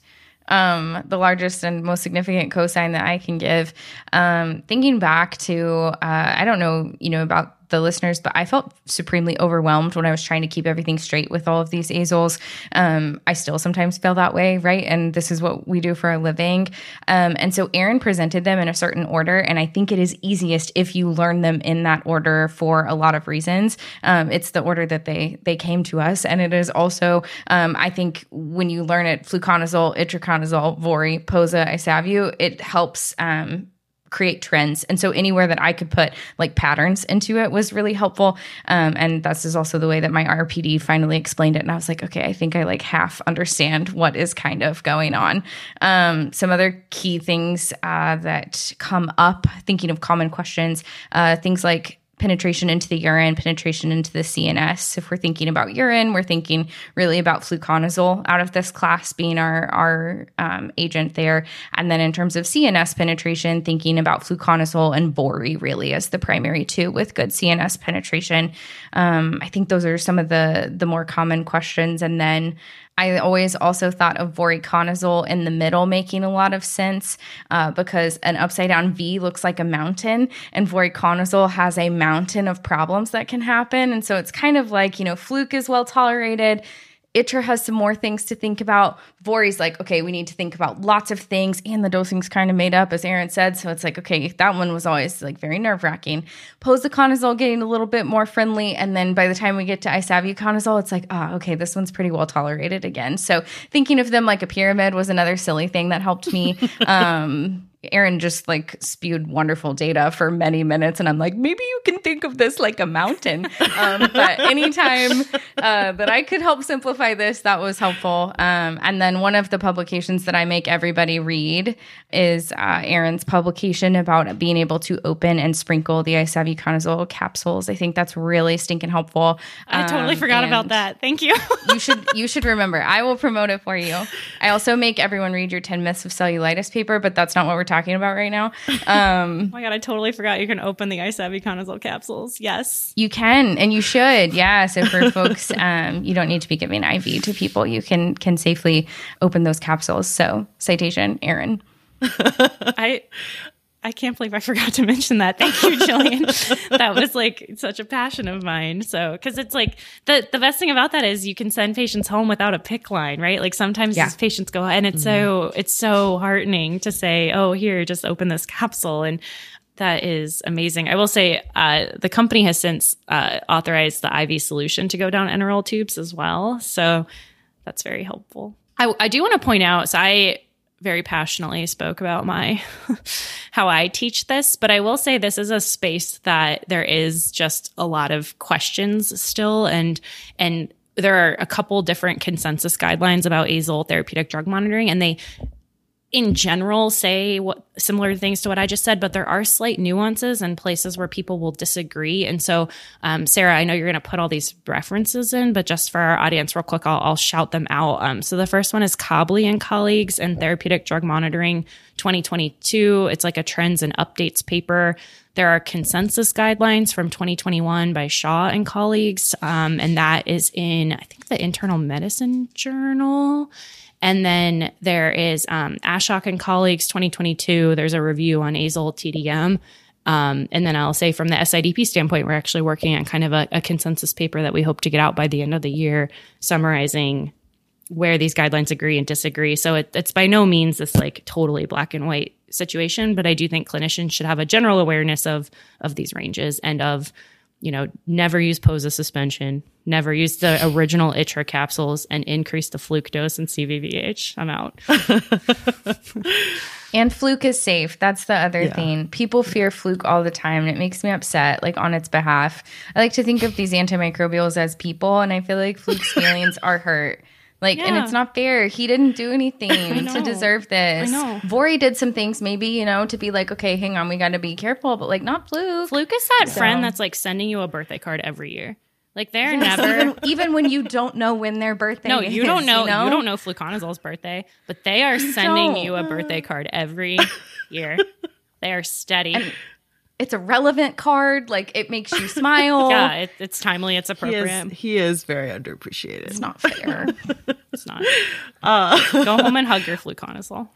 um, the largest and most significant cosign that I can give. Um, thinking back to, uh, I don't know, you know, about the listeners, but I felt supremely overwhelmed when I was trying to keep everything straight with all of these azoles. Um, I still sometimes feel that way, right? And this is what we do for a living. Um, and so Erin presented them in a certain order, and I think it is easiest if you learn them in that order for a lot of reasons. Um, it's the order that they they came to us, and it is also, um, I think, when you learn it, fluconazole, itraconazole, Vori, Posa, Isavu, it helps um, create trends. And so anywhere that I could put like patterns into it was really helpful. Um, and this is also the way that my RPD finally explained it. And I was like, okay, I think I like half understand what is kind of going on. Um, some other key things uh, that come up, thinking of common questions, uh, things like penetration into the urine, penetration into the CNS. If we're thinking about urine, we're thinking really about fluconazole out of this class being our, our um, agent there. And then in terms of CNS penetration, thinking about fluconazole and Vori really as the primary two with good CNS penetration. Um, I think those are some of the the more common questions. And then I always also thought of voriconazole in the middle making a lot of sense uh, because an upside down V looks like a mountain, and voriconazole has a mountain of problems that can happen. And so it's kind of like, you know, fluke is well tolerated. Itra has some more things to think about. Vori's like, okay, we need to think about lots of things, and the dosing's kind of made up, as Erin said. So it's like, okay, that one was always like very nerve wracking. Posaconazole getting a little bit more friendly, and then by the time we get to isavuconazole, it's like, ah, okay, this one's pretty well tolerated again. So thinking of them like a pyramid was another silly thing that helped me. um, Erin just like spewed wonderful data for many minutes, and I'm like, maybe you can think of this like a mountain. Um, but anytime uh, that I could help simplify this, that was helpful. Um, and then one of the publications that I make everybody read is uh, Erin's publication about being able to open and sprinkle the isavuconazole capsules. I think that's really stinking helpful. I totally Um, forgot about that. Thank you. you should you should remember. I will promote it for you. I also make everyone read your 10 myths of cellulitis paper, but that's not what we're talking about right now. Um, Oh my god, I totally forgot you can open the isavuconazole capsules. Yes. you can and you should. Yeah. So for folks, um, you don't need to be giving IV to people. You can can safely open those capsules. So citation, Erin. I I can't believe I forgot to mention that. Thank you, Jillian. that was like such a passion of mine. So, because it's like the the best thing about that is you can send patients home without a PICC line, right? Like sometimes Yeah. these patients go, and it's so it's so heartening to say, "Oh, here, just open this capsule," and that is amazing. I will say uh, the company has since uh, authorized the IV solution to go down enteral tubes as well. So that's very helpful. I, I do want to point out, so I very passionately spoke about my how I teach this, but I will say this is a space that there is just a lot of questions still and and there are a couple different consensus guidelines about azole therapeutic drug monitoring and they in general say what similar things to what I just said, but there are slight nuances and places where people will disagree. And so, um, Sarah, I know you're going to put all these references in, but just for our audience, real quick, I'll, I'll shout them out. Um, so the first one is Cobley and colleagues and therapeutic drug monitoring 2022. It's like a trends and updates paper. There are consensus guidelines from 2021 by Chau and colleagues, um, and that is in I think the Internal Medicine Journal. And then there is um, Ashok and colleagues 2022. There's a review on azole TDM. Um, and then I'll say from the SIDP standpoint, we're actually working on kind of a, a consensus paper that we hope to get out by the end of the year, summarizing where these guidelines agree and disagree. So it, it's by no means this like totally black and white situation, but I do think clinicians should have a general awareness of of these ranges and of you know never use POSA suspension, never use the original ITRA capsules, and increase the fluke dose and CVVH. I'm out. And fluke is safe. That's the other thing. People fear fluke all the time, and it makes me upset, like on its behalf. I like to think of these antimicrobials as people, and I feel like fluke's feelings are hurt. Like, and it's not fair. He didn't do anything to deserve this. know. Vori did some things, maybe, you know, to be like, okay, hang on, we got to be careful, but like, not fluke. Fluke is that friend that's like sending you a birthday card every year. Like they're never. even, even when you don't know when their birthday is. No, is. you don't know, You know, You don't know fluconazole's birthday, but they are sending you a birthday card every year. They are steady. It's a relevant card. Like, it makes you smile. yeah, it, it's timely. It's He appropriate. is, he is very underappreciated. It's not fair. It's not. Uh, Go home and hug your fluconazole.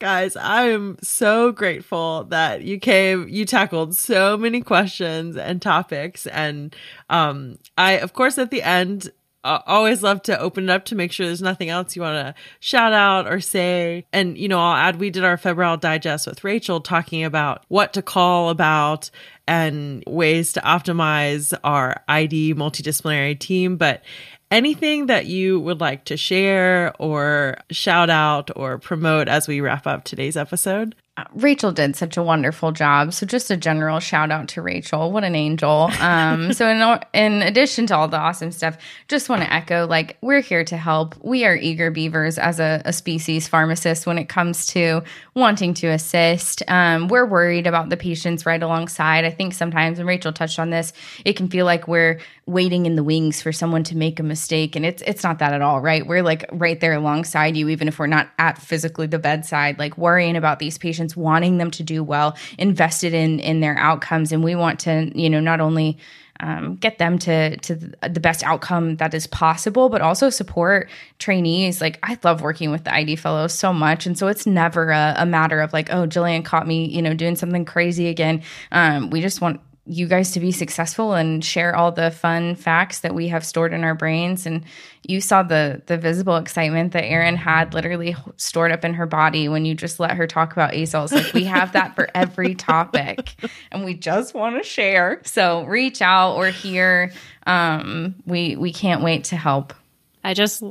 Guys, I'm so grateful that you came, you tackled so many questions and topics. And um, I, of course, at the end, uh, always love to open it up to make sure there's nothing else you want to shout out or say. And, you know, I'll add, we did our febrile digest with Rachel talking about what to call about and ways to optimize our ID multidisciplinary team. But anything that you would like to share or shout out or promote as we wrap up today's episode? Rachel did such a wonderful job. So just a general shout out to Rachel. What an angel. Um, so in, in addition to all the awesome stuff, just want to echo like we're here to help. We are eager beavers as a, a species pharmacist when it comes to wanting to assist. Um, we're worried about the patients right alongside. I think sometimes, and Rachel touched on this, it can feel like we're waiting in the wings for someone to make a mistake, and it's it's not that at all, right? We're like right there alongside you, even if we're not at physically the bedside, like worrying about these patients, wanting them to do well, invested in in their outcomes, and we want to, you know, not only um, get them to to the best outcome that is possible, but also support trainees. Like I love working with the ID fellows so much, and so it's never a, a matter of like, oh, Jillian caught me, you know, doing something crazy again. Um, we just want you guys to be successful and share all the fun facts that we have stored in our brains. And you saw the the visible excitement that Erin had literally stored up in her body when you just let her talk about azoles like we have that for every topic and we just want to share. So reach out. Or here. Um, we we can't wait to help. I just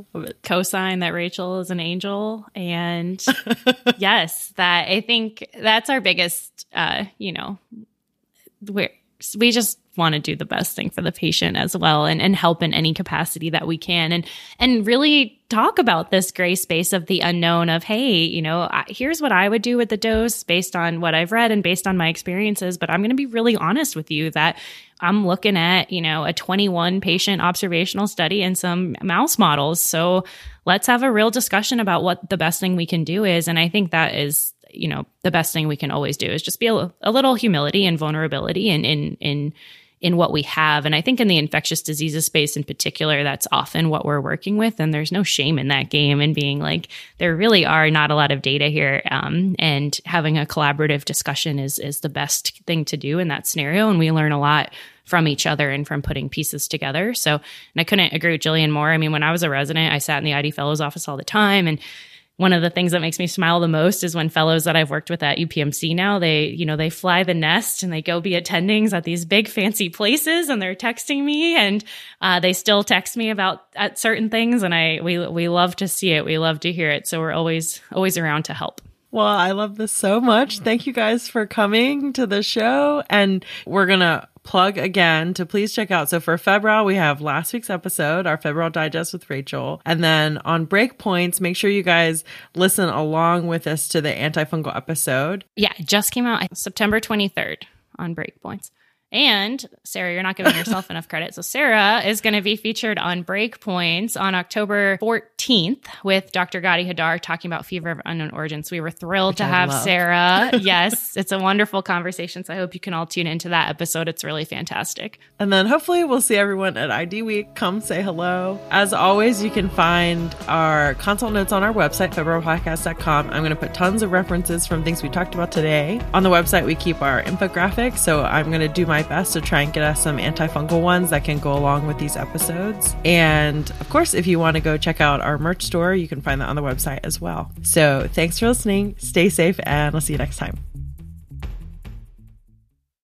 co-sign that Rachel is an angel, and yes, that I think that's our biggest, uh, you know, we're we just want to do the best thing for the patient as well and, and help in any capacity that we can and and really talk about this gray space of the unknown of hey you know here's what i would do with the dose based on what i've read and based on my experiences but i'm going to be really honest with you that i'm looking at you know a 21 patient observational study and some mouse models. So let's have a real discussion about what the best thing we can do is. And i think that is you know the best thing we can always do is just be a, a little humility and vulnerability in in in in what we have. And i think in the infectious diseases space in particular that's often what we're working with. And there's no shame in that game and being like there really are not a lot of data here. Um, and having a collaborative discussion is is the best thing to do in that scenario. And we learn a lot from each other and from putting pieces together. So, and I couldn't agree with Jillian more. I mean, when I was a resident, I sat in the ID fellows office all the time. And one of the things that makes me smile the most is when fellows that I've worked with at UPMC now, they, you know, they fly the nest and they go be attendings at these big fancy places and they're texting me and uh, they still text me about at certain things. And I, we, we love to see it. We love to hear it. So we're always, always around to help. Well, I love this so much. Thank you guys for coming to the show. And we're going to plug again to please check out. So for febrile, we have last week's episode, our febrile digest with Rachel. And then on breakpoints, make sure you guys listen along with us to the antifungal episode. Yeah, it just came out September 23rd on breakpoints. And Sarah, you're not giving yourself enough credit. So Sarah is going to be featured on Breakpoints on October 14th with Dr. Gadi Hadar talking about fever of unknown origins. We were thrilled Which to I have love. Sarah. yes, it's a wonderful conversation. So I hope you can all tune into that episode. It's really fantastic. And then hopefully we'll see everyone at ID Week. Come say hello. As always, you can find our consult notes on our website, febrilepodcast.com. I'm going to put tons of references from things we talked about today. On the website, we keep our infographics. So I'm going to do my my best to try and get us some antifungal ones that can go along with these episodes. And of course, if you want to go check out our merch store, you can find that on the website as well. So thanks for listening. Stay safe, and I'll see you next time.